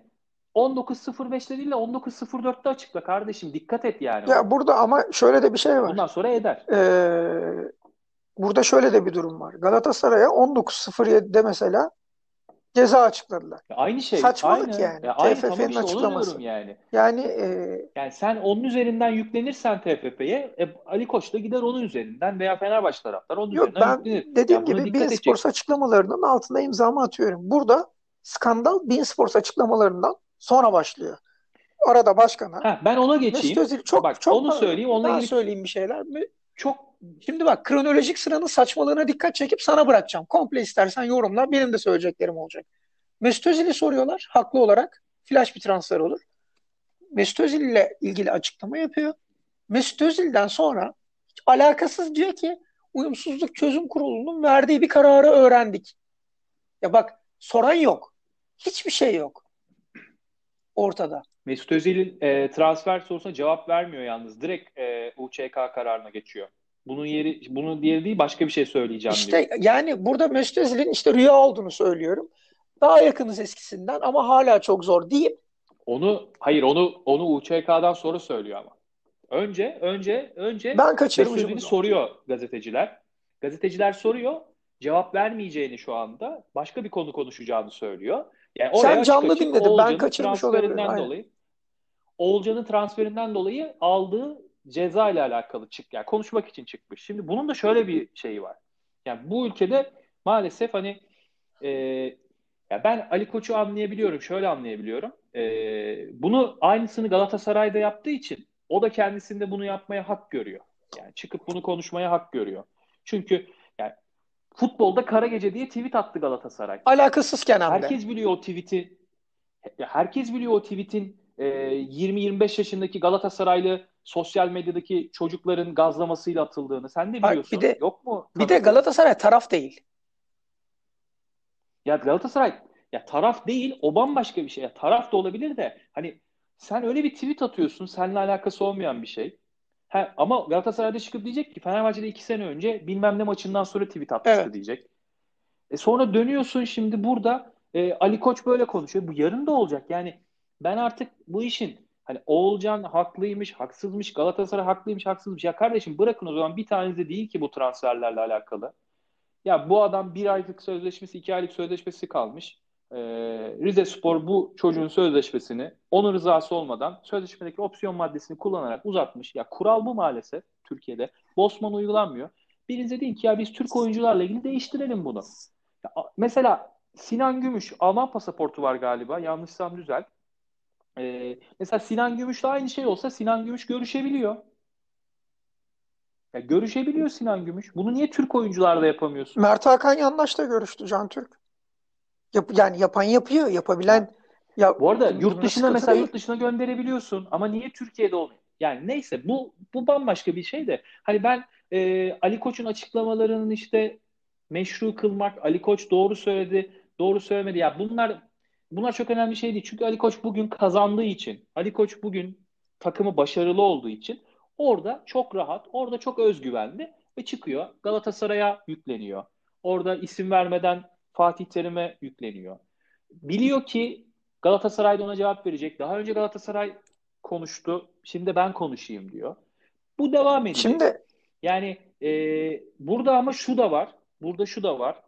19.05'te değil de 19.04'te açıkla kardeşim. Dikkat et yani. Ya burada ama şöyle de bir şey var. Bundan sonra eder. Ee, burada şöyle de bir durum var. Galatasaray'a 19.07'de mesela ceza açıkladılar. Aynı şey. Saçmalık aynı. yani. Ya TFF'nin tamam işte açıklaması. yani. Yani e, Yani sen onun üzerinden yüklenirsen TFF'ye e, Ali Koç da gider onun üzerinden veya Fenerbahçe taraftar onun yok üzerinden ben yüklenir. dediğim Ya buna gibi Bein. Sports açıklamalarının altına imzamı atıyorum. Burada skandal Bein Sports açıklamalarından sonra başlıyor. Arada başkana. Ha, ben ona Mesut geçeyim. Özil çok Bak çok onu söyleyeyim. Onunla ilgili söyleyeyim bir şeyler. çok Şimdi bak kronolojik sıranın saçmalığına dikkat çekip sana bırakacağım. Komple istersen yorumla. Benim de söyleyeceklerim olacak. Mesut Özil'i soruyorlar. Haklı olarak. Flash bir transfer olur. Mesut Özil ile ilgili açıklama yapıyor. Mesut Özil'den sonra alakasız diyor ki uyumsuzluk çözüm kurulunun verdiği bir kararı öğrendik. Ya bak soran yok. Hiçbir şey yok ortada. Mesut Özil'in e, transfer sorusuna cevap vermiyor yalnız. Direkt e, UÇK kararına geçiyor. Bunun yeri bunun diğeri değil başka bir şey söyleyeceğim diyor. İşte yani burada Mesut Özil'in işte rüya olduğunu söylüyorum. Daha yakınız eskisinden ama hala çok zor deyip Onu hayır onu onu UÇK'dan sonra söylüyor ama. Önce önce önce ben kaçırmışım. Soruyor gazeteciler. Gazeteciler soruyor. Cevap vermeyeceğini şu anda başka bir konu konuşacağını söylüyor. Yani Sen canlı dinledin. Ben kaçırmış olabilirim. dolayı Oğulcan'ın transferinden dolayı aldığı ceza ile alakalı çık yani konuşmak için çıkmış. Şimdi bunun da şöyle bir şeyi var. Yani bu ülkede maalesef hani e, ya ben Ali Koç'u anlayabiliyorum, şöyle anlayabiliyorum. E, bunu aynısını Galatasaray'da yaptığı için o da kendisinde bunu yapmaya hak görüyor. Yani çıkıp bunu konuşmaya hak görüyor. Çünkü yani futbolda kara gece diye tweet attı Galatasaray. Alakasızken hem. Herkes biliyor o tweet'i. Herkes biliyor o tweet'in e, 20-25 yaşındaki Galatasaraylı sosyal medyadaki çocukların gazlamasıyla atıldığını. Sen de biliyorsun. bir de- Yok mu? Bir de? Galatasaray taraf değil. Ya Galatasaray ya taraf değil o bambaşka bir şey. Ya taraf da olabilir de hani sen öyle bir tweet atıyorsun seninle alakası olmayan bir şey. Ha, ama Galatasaray'da çıkıp diyecek ki Fenerbahçe'de iki sene önce bilmem ne maçından sonra tweet atmıştı Evet. diyecek. E sonra dönüyorsun şimdi burada e, Ali Koç böyle konuşuyor. Bu yarın da olacak. Yani ben artık bu işin hani Oğulcan haklıymış, haksızmış, Galatasaray haklıymış, haksızmış. Ya kardeşim bırakın o zaman bir tanesi değil ki bu transferlerle alakalı. Ya bu adam bir aylık sözleşmesi, iki aylık sözleşmesi kalmış. Ee, Rize Spor bu çocuğun sözleşmesini onun rızası olmadan sözleşmedeki opsiyon maddesini kullanarak uzatmış. Ya kural bu maalesef Türkiye'de. Bosman uygulanmıyor. Birinize deyin ki ya biz Türk oyuncularla ilgili değiştirelim bunu. Ya, mesela Sinan Gümüş Alman pasaportu var galiba. Yanlışsam düzelt. Ee, mesela Sinan Gümüş'le aynı şey olsa Sinan Gümüş görüşebiliyor. Ya görüşebiliyor Sinan Gümüş. Bunu niye Türk oyuncularla yapamıyorsun? Mert Hakan Yandaş'la görüştü Can Türk. Yap, yani yapan yapıyor, yapabilen ya Bu arada yurt dışına mesela değil. yurt dışına gönderebiliyorsun ama niye Türkiye'de olmuyor? Yani neyse bu bu bambaşka bir şey de hani ben e, Ali Koç'un açıklamalarının işte meşru kılmak, Ali Koç doğru söyledi, doğru söylemedi. Ya bunlar bunlar çok önemli şey değil. Çünkü Ali Koç bugün kazandığı için, Ali Koç bugün takımı başarılı olduğu için orada çok rahat, orada çok özgüvenli ve çıkıyor. Galatasaray'a yükleniyor. Orada isim vermeden Fatih Terim'e yükleniyor. Biliyor ki Galatasaray ona cevap verecek. Daha önce Galatasaray konuştu. Şimdi ben konuşayım diyor. Bu devam edecek. Şimdi Yani e, burada ama şu da var. Burada şu da var.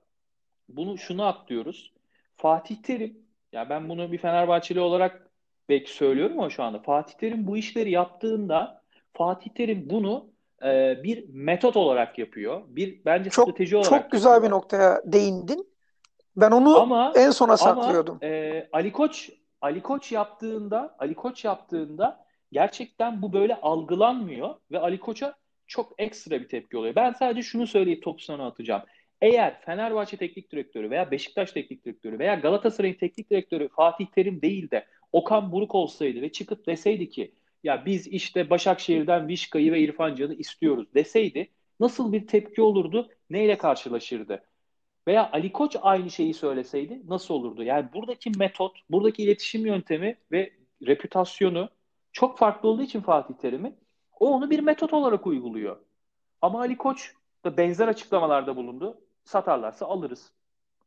Bunu şunu atlıyoruz. Fatih Terim, ya ben bunu bir Fenerbahçeli olarak belki söylüyorum ama şu anda Fatih Terim bu işleri yaptığında Fatih Terim bunu e, bir metot olarak yapıyor. Bir bence çok strateji olarak çok güzel bir yapıyor. noktaya değindin. Ben onu Ama en sona ama saklıyordum. e, Ali Koç Ali Koç yaptığında Ali Koç yaptığında gerçekten bu böyle algılanmıyor ve Ali Koç'a çok ekstra bir tepki oluyor. Ben sadece şunu söyleyip topu sana atacağım. Eğer Fenerbahçe teknik direktörü veya Beşiktaş teknik direktörü veya Galatasaray'ın teknik direktörü Fatih Terim değil de Okan Buruk olsaydı ve çıkıp deseydi ki ya biz işte Başakşehir'den Vişka'yı ve İrfan Can'ı istiyoruz deseydi nasıl bir tepki olurdu? Neyle karşılaşırdı? Veya Ali Koç aynı şeyi söyleseydi nasıl olurdu? Yani buradaki metot, buradaki iletişim yöntemi ve reputasyonu çok farklı olduğu için Fatih Terim'in o onu bir metot olarak uyguluyor. Ama Ali Koç da benzer açıklamalarda bulundu. Satarlarsa alırız.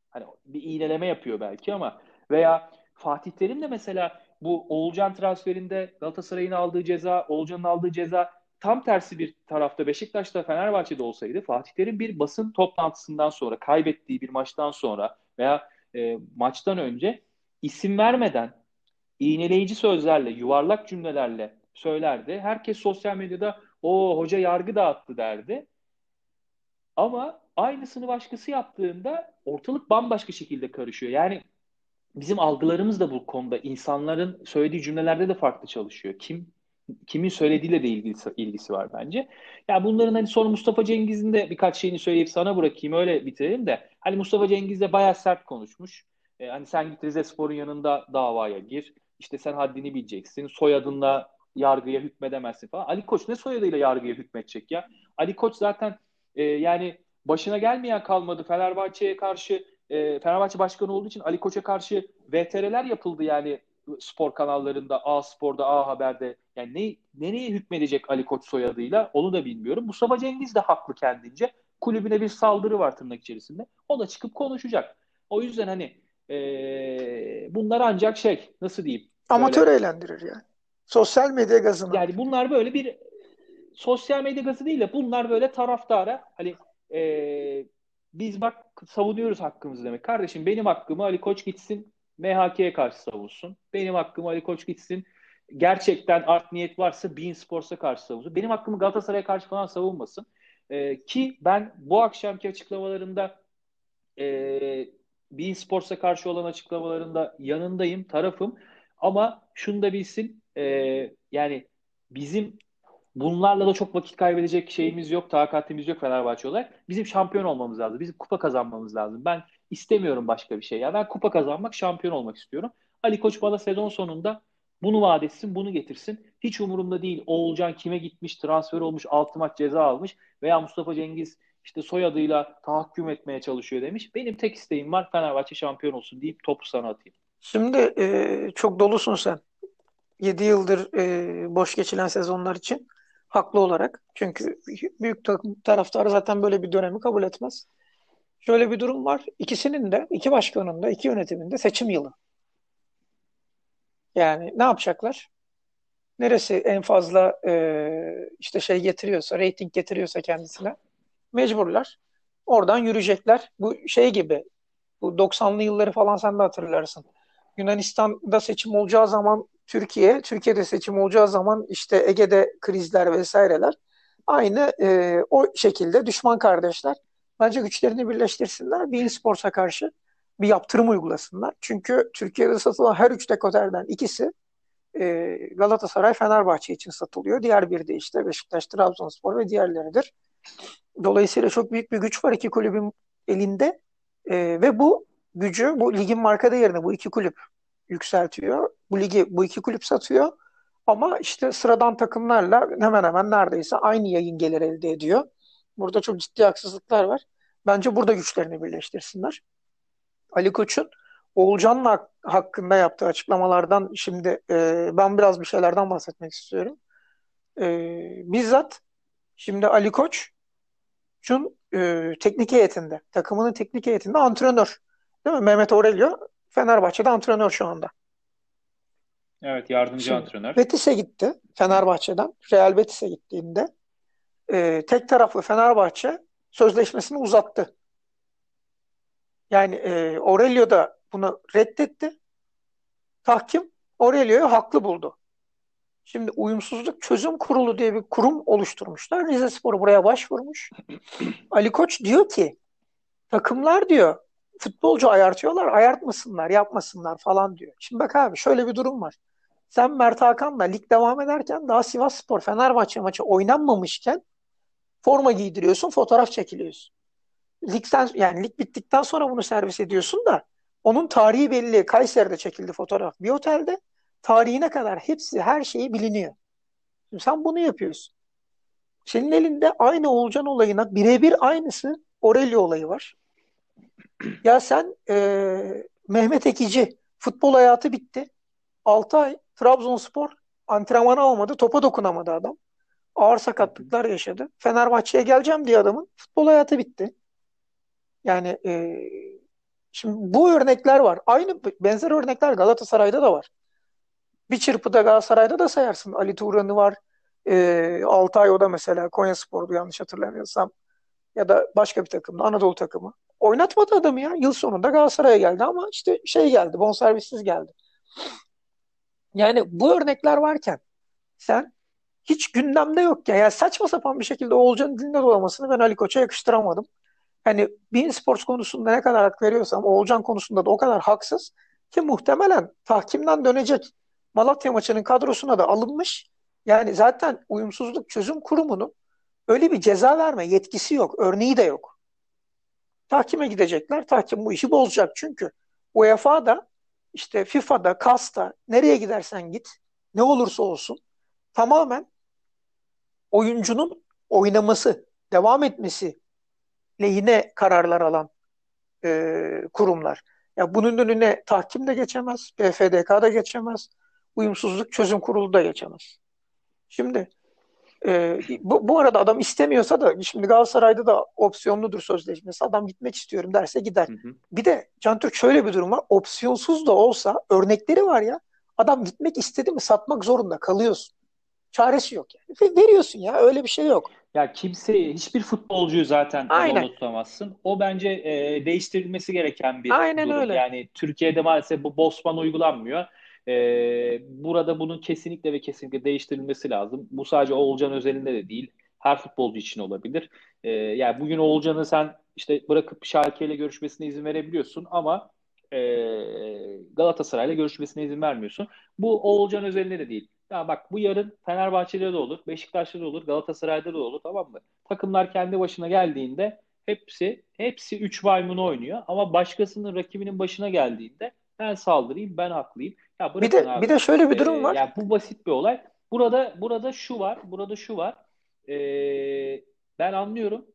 Hani bir iğneleme yapıyor belki ama veya Fatih Terim de mesela bu Oğulcan transferinde Galatasaray'ın aldığı ceza, Oğulcan'ın aldığı ceza tam tersi bir tarafta Beşiktaş'ta Fenerbahçe'de olsaydı Fatih Terim bir basın toplantısından sonra kaybettiği bir maçtan sonra veya e, maçtan önce isim vermeden iğneleyici sözlerle, yuvarlak cümlelerle söylerdi. Herkes sosyal medyada o hoca yargı dağıttı derdi. Ama aynısını başkası yaptığında ortalık bambaşka şekilde karışıyor. Yani bizim algılarımız da bu konuda insanların söylediği cümlelerde de farklı çalışıyor. Kim kimin söylediğiyle de ilgisi, ilgisi var bence. Ya yani bunların hani sonra Mustafa Cengiz'in de birkaç şeyini söyleyip sana bırakayım öyle bitirelim de hani Mustafa Cengiz de bayağı sert konuşmuş. Ee, hani sen git Rize Spor'un yanında davaya gir. İşte sen haddini bileceksin. Soyadınla yargıya hükmedemezsin falan. Ali Koç ne soyadıyla yargıya hükmedecek ya? Ali Koç zaten e, yani başına gelmeyen kalmadı. Fenerbahçe'ye karşı e, Fenerbahçe başkanı olduğu için Ali Koç'a karşı VTR'ler yapıldı yani spor kanallarında A Spor'da A Haber'de yani ne, nereye hükmedecek Ali Koç soyadıyla onu da bilmiyorum. Mustafa Cengiz de haklı kendince. Kulübüne bir saldırı var tırnak içerisinde. O da çıkıp konuşacak. O yüzden hani e, bunlar ancak şey nasıl diyeyim? Amatör böyle, eğlendirir yani. Sosyal medya gazını. Yani bunlar böyle bir sosyal medya gazı değil de bunlar böyle taraftara hani e, biz bak savunuyoruz hakkımızı demek. Kardeşim benim hakkımı Ali Koç gitsin MHK'ye karşı savunsun. Benim hakkımı Ali Koç gitsin. Gerçekten art niyet varsa Bein Sports'a karşı savunsun. Benim hakkımı Galatasaray'a karşı falan savunmasın. E, ki ben bu akşamki açıklamalarında e, Bein Sports'a karşı olan açıklamalarında yanındayım, tarafım. Ama şunu da bilsin, e, yani bizim bunlarla da çok vakit kaybedecek şeyimiz yok, takatimiz yok Fenerbahçe olarak. Bizim şampiyon olmamız lazım. Bizim kupa kazanmamız lazım. Ben istemiyorum başka bir şey. Ya ben kupa kazanmak, şampiyon olmak istiyorum. Ali Koç bana sezon sonunda bunu vaat etsin, bunu getirsin. Hiç umurumda değil. Oğulcan kime gitmiş, transfer olmuş, altı maç ceza almış veya Mustafa Cengiz işte soyadıyla tahakküm etmeye çalışıyor demiş. Benim tek isteğim var Fenerbahçe şampiyon olsun deyip topu sana atayım. Şimdi e, çok dolusun sen. 7 yıldır e, boş geçilen sezonlar için haklı olarak. Çünkü büyük takım taraftarı zaten böyle bir dönemi kabul etmez. Şöyle bir durum var. İkisinin de, iki başkanın da, iki yönetimin de seçim yılı. Yani ne yapacaklar? Neresi en fazla e, işte şey getiriyorsa, reyting getiriyorsa kendisine mecburlar. Oradan yürüyecekler. Bu şey gibi, bu 90'lı yılları falan sen de hatırlarsın. Yunanistan'da seçim olacağı zaman Türkiye, Türkiye'de seçim olacağı zaman işte Ege'de krizler vesaireler aynı e, o şekilde düşman kardeşler bence güçlerini birleştirsinler. Bein Sports'a karşı bir yaptırım uygulasınlar. Çünkü Türkiye'de satılan her üç dekoderden ikisi e, Galatasaray, Fenerbahçe için satılıyor. Diğer biri de işte Beşiktaş, Trabzonspor ve diğerleridir. Dolayısıyla çok büyük bir güç var iki kulübün elinde e, ve bu gücü bu ligin marka değerini bu iki kulüp yükseltiyor. Bu ligi bu iki kulüp satıyor. Ama işte sıradan takımlarla hemen hemen neredeyse aynı yayın gelir elde ediyor. Burada çok ciddi haksızlıklar var. Bence burada güçlerini birleştirsinler. Ali Koç'un Oğulcan'la hakkında yaptığı açıklamalardan şimdi e, ben biraz bir şeylerden bahsetmek istiyorum. E, bizzat şimdi Ali Koç'un e, teknik heyetinde, takımının teknik heyetinde antrenör. Değil mi? Mehmet Aurelio Fenerbahçe'de antrenör şu anda. Evet yardımcı Şimdi, antrenör. Betis'e gitti Fenerbahçe'den. Real Betis'e gittiğinde e, tek taraflı Fenerbahçe sözleşmesini uzattı. Yani e, Aurelio da bunu reddetti. Tahkim Aurelio'yu haklı buldu. Şimdi uyumsuzluk çözüm kurulu diye bir kurum oluşturmuşlar. Rize Spor buraya başvurmuş. Ali Koç diyor ki takımlar diyor futbolcu ayartıyorlar, ayartmasınlar, yapmasınlar falan diyor. Şimdi bak abi şöyle bir durum var. Sen Mert Hakan'la lig devam ederken daha Sivas Spor Fenerbahçe maçı oynanmamışken forma giydiriyorsun, fotoğraf çekiliyorsun. ligden yani lig bittikten sonra bunu servis ediyorsun da onun tarihi belli. Kayseri'de çekildi fotoğraf. Bir otelde tarihine kadar hepsi her şeyi biliniyor. Şimdi sen bunu yapıyorsun. Senin elinde aynı Oğulcan olayına birebir aynısı Aurelio olayı var. Ya sen e, Mehmet Ekici futbol hayatı bitti. 6 ay Trabzonspor antrenmanı almadı. Topa dokunamadı adam. Ağır sakatlıklar yaşadı. Fenerbahçe'ye geleceğim diye adamın futbol hayatı bitti. Yani e, şimdi bu örnekler var. Aynı benzer örnekler Galatasaray'da da var. Bir çırpıda Galatasaray'da da sayarsın. Ali Turan'ı var. E, Altay o da mesela Konyaspor'du yanlış hatırlamıyorsam. Ya da başka bir takımda Anadolu takımı. Oynatmadı adamı ya. Yıl sonunda Galatasaray'a geldi ama işte şey geldi. Bonservissiz geldi. Yani bu örnekler varken sen hiç gündemde yok ya. Yani saçma sapan bir şekilde Oğulcan'ın dilinde dolamasını ben Ali Koç'a yakıştıramadım. Hani Bein Sports konusunda ne kadar hak veriyorsam Oğulcan konusunda da o kadar haksız ki muhtemelen tahkimden dönecek Malatya maçının kadrosuna da alınmış. Yani zaten uyumsuzluk çözüm kurumunun öyle bir ceza verme yetkisi yok. Örneği de yok. Tahkime gidecekler. Tahkim bu işi bozacak çünkü. UEFA'da işte FIFA'da, CAS'ta nereye gidersen git ne olursa olsun tamamen oyuncunun oynaması, devam etmesi lehine kararlar alan e, kurumlar. Ya bunun önüne tahkim de geçemez, BFDK da geçemez, uyumsuzluk çözüm kurulu da geçemez. Şimdi e, bu, bu arada adam istemiyorsa da şimdi Galatasaray'da da opsiyonludur sözleşmesi. Adam gitmek istiyorum derse gider. Hı hı. Bir de Can Türk şöyle bir durum var. Opsiyonsuz da olsa örnekleri var ya. Adam gitmek istedi mi satmak zorunda kalıyorsun. Çaresi yok yani. Veriyorsun ya öyle bir şey yok. Ya kimse hiçbir futbolcuyu zaten Aynen. tutamazsın. O bence e, değiştirilmesi gereken bir Aynen durum. Öyle. Yani Türkiye'de maalesef bu Bosman uygulanmıyor. E, burada bunun kesinlikle ve kesinlikle değiştirilmesi lazım. Bu sadece Oğulcan özelinde de değil. Her futbolcu için olabilir. E, yani bugün Oğulcan'ı sen işte bırakıp Schalke ile görüşmesine izin verebiliyorsun ama e, Galatasaray'la görüşmesine izin vermiyorsun. Bu Oğulcan özelinde de değil. Ya bak bu yarın Fenerbahçe'de de olur, Beşiktaş'ta da olur, Galatasaray'da da olur tamam mı? Takımlar kendi başına geldiğinde hepsi hepsi 3 maymunu oynuyor ama başkasının rakibinin başına geldiğinde ben saldırayım, ben haklıyım. Ya bir de abi. bir de şöyle bir durum ee, var. Ya bu basit bir olay. Burada burada şu var, burada şu var. Ee, ben anlıyorum.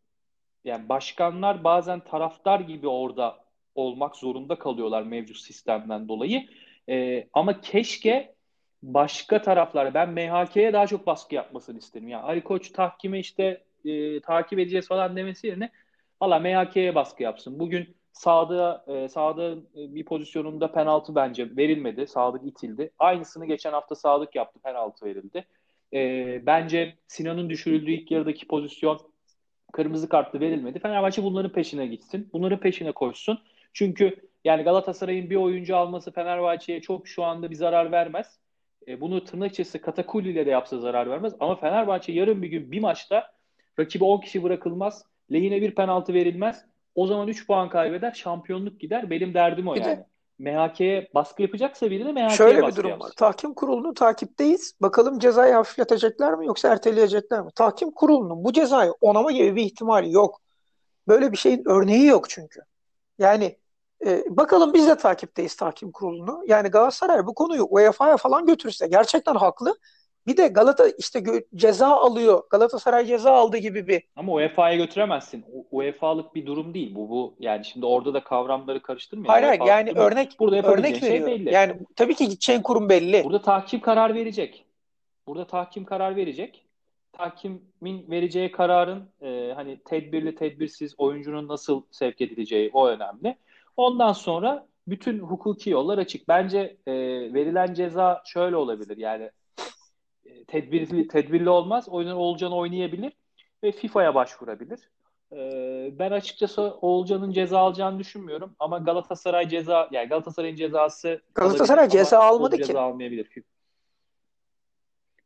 Yani başkanlar bazen taraftar gibi orada olmak zorunda kalıyorlar mevcut sistemden dolayı. Ee, ama keşke başka taraflar ben MHK'ye daha çok baskı yapmasını isterim. Yani Ali Koç tahkime işte e, takip edeceğiz falan demesi yerine valla MHK'ye baskı yapsın. Bugün Sadık'a e, Sadık'ın e, bir pozisyonunda penaltı bence verilmedi. Sadık itildi. Aynısını geçen hafta Sadık yaptı. Penaltı verildi. E, bence Sinan'ın düşürüldüğü ilk yarıdaki pozisyon kırmızı kartlı verilmedi. Fenerbahçe bunların peşine gitsin. Bunların peşine koşsun. Çünkü yani Galatasaray'ın bir oyuncu alması Fenerbahçe'ye çok şu anda bir zarar vermez. E, bunu tırnak içerisinde Katakuli ile de yapsa zarar vermez. Ama Fenerbahçe yarın bir gün bir maçta rakibi 10 kişi bırakılmaz. Lehine bir penaltı verilmez. O zaman 3 puan kaybeder. Şampiyonluk gider. Benim derdim o bir yani. De, MHK'ye baskı yapacaksa biri de MHK'ye Şöyle bir durum yapsın. var. Tahkim kurulunu takipteyiz. Bakalım cezayı hafifletecekler mi yoksa erteleyecekler mi? Tahkim kurulunun bu cezayı onama gibi bir ihtimali yok. Böyle bir şeyin örneği yok çünkü. Yani e, bakalım biz de takipteyiz tahkim kurulunu. Yani Galatasaray bu konuyu UEFA'ya falan götürse gerçekten haklı. Bir de Galata işte ceza alıyor. Galatasaray ceza aldı gibi bir. Ama UEFA'ya götüremezsin. UEFA'lık bir durum değil bu. Bu yani şimdi orada da kavramları karıştırmıyor. Hayır hayır yani örnek burada örnek şey veriyor. belli. Yani tabii ki gideceğin kurum belli. Burada tahkim karar verecek. Burada tahkim karar verecek. Tahkimin vereceği kararın e, hani tedbirli tedbirsiz oyuncunun nasıl sevk edileceği o önemli. Ondan sonra bütün hukuki yollar açık. Bence e, verilen ceza şöyle olabilir. Yani tedbirli tedbirli olmaz. Oyunun Oğulcan oynayabilir ve FIFA'ya başvurabilir. E, ben açıkçası Oğulcan'ın ceza alacağını düşünmüyorum ama Galatasaray ceza yani Galatasaray'ın cezası Galatasaray ceza almadı ki. Ceza almayabilir.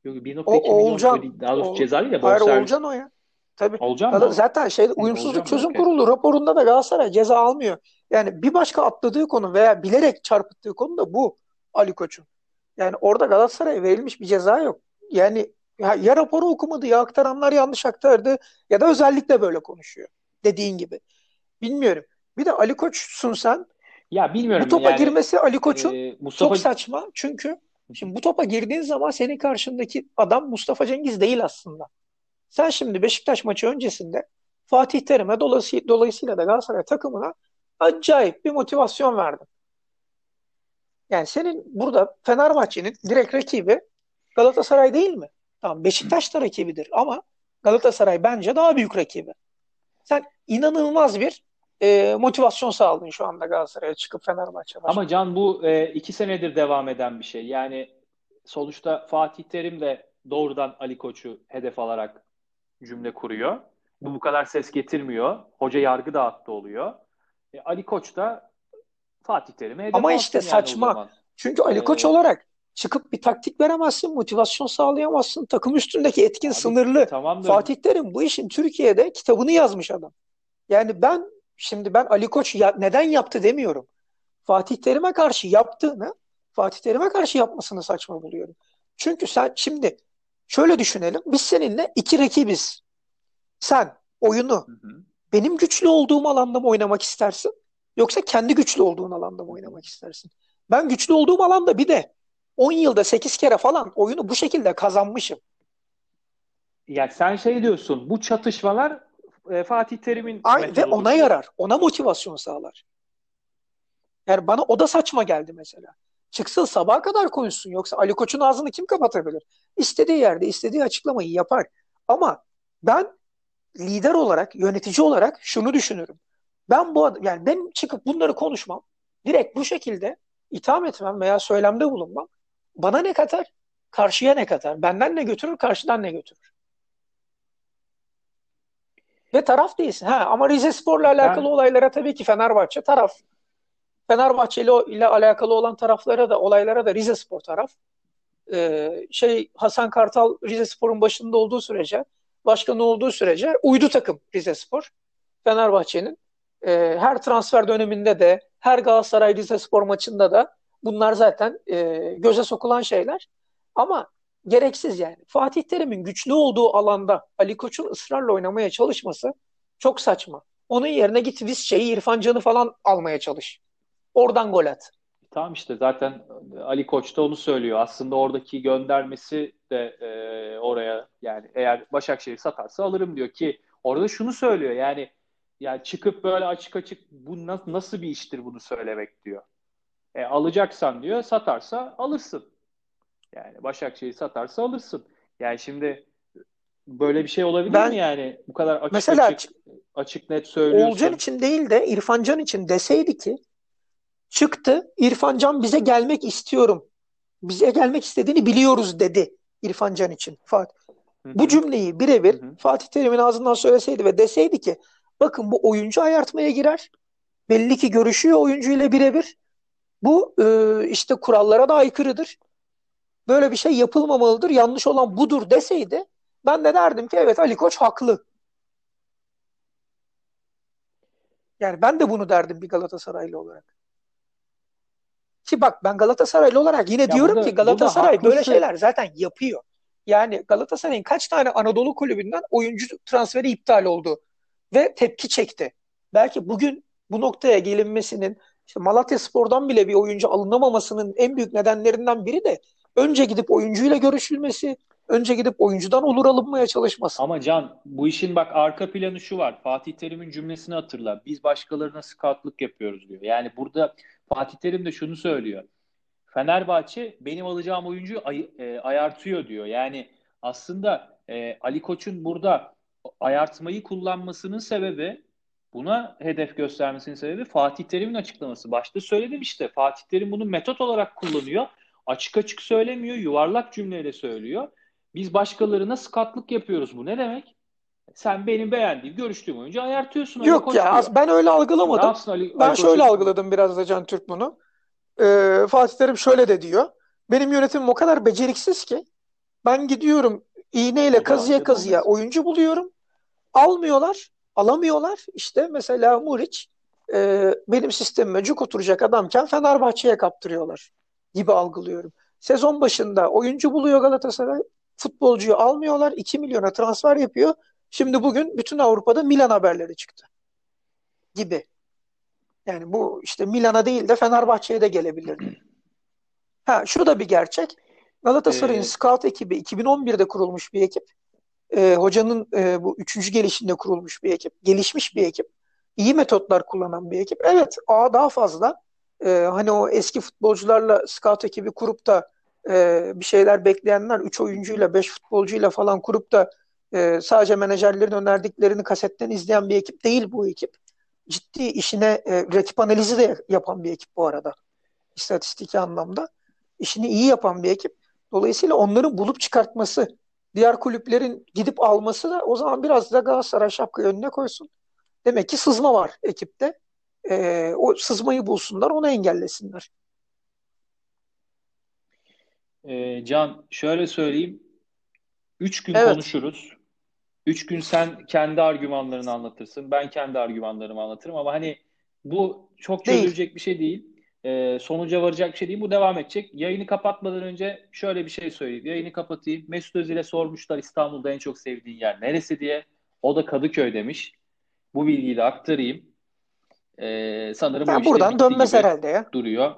Yok 1.2 milyon daha doğrusu ceza değil de Hayır Oğulcan o ya. Tabii. Olacak mı? Zaten şey uyumsuzluk çözüm okay. kurulu raporunda da Galatasaray ceza almıyor. Yani bir başka atladığı konu veya bilerek çarpıttığı konu da bu Ali Koç'un. Yani orada Galatasaray'a verilmiş bir ceza yok. Yani ya, ya raporu okumadı ya aktaranlar yanlış aktardı ya da özellikle böyle konuşuyor. Dediğin gibi. Bilmiyorum. Bir de Ali Koç'sun sen. Ya Bu bilmiyorum topa yani girmesi Ali Koç'un e, Mustafa çok saçma. Çünkü şimdi bu topa girdiğin zaman senin karşındaki adam Mustafa Cengiz değil aslında. Sen şimdi Beşiktaş maçı öncesinde Fatih Terim'e dolayısıyla, dolayısıyla da Galatasaray takımına acayip bir motivasyon verdin. Yani senin burada Fenerbahçe'nin direkt rakibi Galatasaray değil mi? Tamam Beşiktaş da rakibidir ama Galatasaray bence daha büyük rakibi. Sen inanılmaz bir e, motivasyon sağladın şu anda Galatasaray'a çıkıp Fenerbahçe maçına. ama Can bu e, iki senedir devam eden bir şey. Yani sonuçta Fatih Terim de doğrudan Ali Koç'u hedef alarak cümle kuruyor. Bu bu kadar ses getirmiyor. Hoca yargı dağıttı oluyor. E, Ali Koç da Fatih Terim'e hedef Ama işte yani saçma. Çünkü Ali Koç E, olarak çıkıp bir taktik veremezsin, motivasyon sağlayamazsın. Takım üstündeki etkin abi sınırlı. tamamdır. Fatih Terim bu işin Türkiye'de kitabını yazmış adam. Yani ben şimdi ben Ali Koç ya, neden yaptı demiyorum. Fatih Terim'e karşı yaptığını Fatih Terim'e karşı yapmasını saçma buluyorum. Çünkü sen şimdi şöyle düşünelim. Biz seninle iki rakibiz. Sen oyunu Hı hı. benim güçlü olduğum alanda mı oynamak istersin? Yoksa kendi güçlü olduğun alanda mı oynamak istersin? Ben güçlü olduğum alanda bir de 10 yılda 8 kere falan oyunu bu şekilde kazanmışım. Yani sen şey diyorsun, bu çatışmalar e, Fatih Terim'in Aynı, ve ona yarar. Ona motivasyon sağlar. Yani bana o da saçma geldi mesela. Çıksın sabaha kadar konuşsun. Yoksa Ali Koç'un ağzını kim kapatabilir? İstediği yerde istediği açıklamayı yapar. Ama ben lider olarak, yönetici olarak şunu düşünürüm. Ben bu ad- yani ben çıkıp bunları konuşmam. Direkt bu şekilde itham etmem veya söylemde bulunmam. Bana ne katar? Karşıya ne katar? Benden ne götürür? Karşıdan ne götürür? Ve taraf değilsin. Ha, ama Rizespor'la alakalı Ben olaylara tabii ki Fenerbahçe taraf. Fenerbahçe ile, alakalı olan taraflara da olaylara da Rizespor taraf. Ee, şey Hasan Kartal Rizespor'un başında olduğu sürece, başkanı olduğu sürece uydu takım Rizespor. Fenerbahçe'nin e, her transfer döneminde de her Galatasaray Rizespor maçında da bunlar zaten e, göze sokulan şeyler. Ama gereksiz yani. Fatih Terim'in güçlü olduğu alanda Ali Koç'un ısrarla oynamaya çalışması çok saçma. Onun yerine git Visca'yı, İrfan Can'ı falan almaya çalış. Oradan gol at. tamam işte zaten Ali Koç da onu söylüyor. Aslında oradaki göndermesi de e, oraya yani eğer Başakşehir satarsa alırım diyor ki orada şunu söylüyor yani yani çıkıp böyle açık açık bu na- nasıl bir iştir bunu söylemek diyor. E, alacaksan diyor satarsa alırsın. Yani Başakşehir satarsa alırsın. Yani şimdi böyle bir şey olabilir Ben mi yani? Bu kadar açık mesela açık açık net söylüyorsun. için değil de İrfan Can için deseydi ki çıktı İrfan Can bize gelmek istiyorum. Bize gelmek istediğini biliyoruz dedi İrfan Can için. Fatih. Bu cümleyi birebir. Fatih Terim'in ağzından söyleseydi ve deseydi ki bakın bu oyuncu ayartmaya girer. Belli ki görüşüyor oyuncuyla birebir. Bu e, işte kurallara da aykırıdır. Böyle bir şey yapılmamalıdır. Yanlış olan budur deseydi ben de derdim ki evet Ali Koç haklı. Yani ben de bunu derdim bir Galatasaraylı olarak. Ki bak ben Galatasaraylı olarak yine Ya diyorum ki burada burada Galatasaray böyle şeyler zaten yapıyor. Yani Galatasaray'ın kaç tane Anadolu kulübünden oyuncu transferi iptal oldu ve tepki çekti. Belki bugün bu noktaya gelinmesinin işte Malatyaspor'dan bile bir oyuncu alınamamasının en büyük nedenlerinden biri de önce gidip oyuncuyla görüşülmesi, önce gidip oyuncudan olur alınmaya çalışması. Ama Can bu işin bak arka planı şu var. Fatih Terim'in cümlesini hatırla. Biz başkalarına scoutlık yapıyoruz diyor. Yani burada Fatih Terim de şunu söylüyor. Fenerbahçe benim alacağım oyuncuyu ay- e, ayartıyor diyor. Yani aslında e, Ali Koç'un burada ayartmayı kullanmasının sebebi buna hedef göstermesinin sebebi Fatih Terim'in açıklaması. Başta söyledim işte Fatih Terim bunu metot olarak kullanıyor. Açık açık söylemiyor, yuvarlak cümleyle söylüyor. Biz başkalarına skatlık yapıyoruz. Bu ne demek? Sen benim beğendiğim, görüştüğüm oyuncu ayartıyorsun Yok ya diyor. ben öyle Ne algılamadım. yapsın Ali, Ben Ali şöyle Koç'un? algıladım biraz da Can Türk bunu. Ee, Fatih Terim şöyle de diyor. Benim yönetimim o kadar beceriksiz ki ben gidiyorum iğneyle O kazıya kazıya oyuncu buluyorum. Almıyorlar, alamıyorlar. İşte mesela Muriç e, benim sistemime cuk oturacak adamken Fenerbahçe'ye kaptırıyorlar gibi algılıyorum. Sezon başında oyuncu buluyor Galatasaray. Futbolcuyu almıyorlar. 2 milyona transfer yapıyor. Şimdi bugün bütün Avrupa'da Milan haberleri çıktı. gibi. Yani bu işte Milan'a değil de Fenerbahçe'ye de gelebilirdi. Ha şu da bir gerçek. Galatasaray'ın Ee, scout ekibi 2011'de kurulmuş bir ekip. Ee, hocanın e, bu üçüncü gelişinde kurulmuş bir ekip. Gelişmiş bir ekip. İyi metotlar kullanan bir ekip. Evet, A daha fazla. Ee, hani o eski futbolcularla scout ekibi kurup da e, bir şeyler bekleyenler 3 oyuncuyla 5 futbolcuyla falan kurup da e, sadece menajerlerin önerdiklerini kasetten izleyen bir ekip değil bu ekip. Ciddi işine e, rakip analizi de yapan bir ekip bu arada. İstatistiki anlamda. İşini iyi yapan bir ekip. Dolayısıyla onların bulup çıkartması, diğer kulüplerin gidip alması da o zaman biraz da Galatasaray şapkayı önüne koysun. Demek ki sızma var ekipte. E, o sızmayı bulsunlar, onu engellesinler. Ee, Can şöyle söyleyeyim. Üç gün Evet. konuşuruz. Üç gün sen kendi argümanlarını anlatırsın. Ben kendi argümanlarımı anlatırım. Ama hani bu çok Değil. çözülecek bir şey değil. Ee, sonuca varacak bir şey değil. Bu devam edecek. Yayını kapatmadan önce şöyle bir şey söyleyeyim. Yayını kapatayım. Mesut Özil'e sormuşlar İstanbul'da en çok sevdiğin yer neresi diye. O da Kadıköy demiş. Bu bilgiyi de aktarayım. Ee, sanırım Yani işte buradan dönmez herhalde ya. duruyor.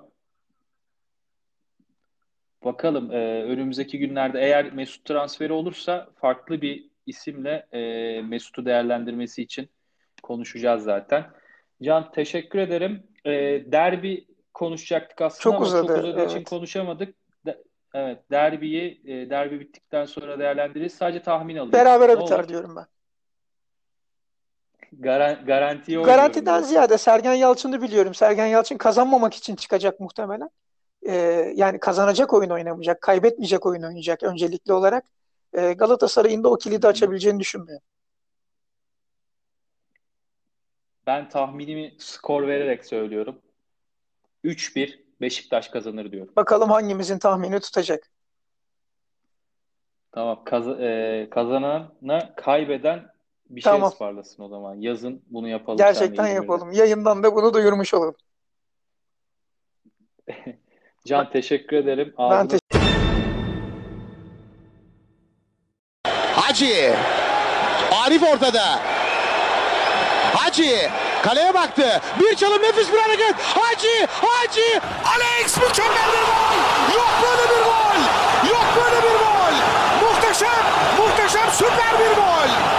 Bakalım e, önümüzdeki günlerde eğer Mesut transferi olursa farklı bir isimle e, Mesut'u değerlendirmesi için konuşacağız zaten. Can teşekkür ederim. E, derbi konuşacaktık aslında Çok ama uzadı, çok uzadığı için evet. konuşamadık. De- evet derbiyi e, derbi bittikten sonra değerlendiririz. Sadece tahmin alayım. Berabere Ne biter olur? diyorum ben. Garan garantiye Garantiden ziyade Sergen Yalçın'ı biliyorum. Sergen Yalçın kazanmamak için çıkacak muhtemelen. Ee, yani kazanacak oyun oynamayacak, kaybetmeyecek oyun oynayacak öncelikli olarak. Ee, Galatasaray'ın da o kilidi açabileceğini düşünmüyorum. Ben tahminimi skor vererek söylüyorum. 3-1 Beşiktaş kazanır diyorum. Bakalım hangimizin tahmini tutacak. Tamam. Kaz e, kazanana kaybeden bir şey Tamam. ısmarlasın o zaman. Yazın bunu yapalım Gerçekten yapalım. Yayından da bunu duyurmuş olalım. Can teşekkür ederim. Ben Ağzına teşekkür Hacı. Arif ortada. Hacı. Kaleye baktı. Bir çalım nefis bir hareket. Hacı. Hacı. Alex mükemmel bir gol. Yok böyle bir gol. Yok böyle bir gol. Muhteşem. Muhteşem süper bir gol.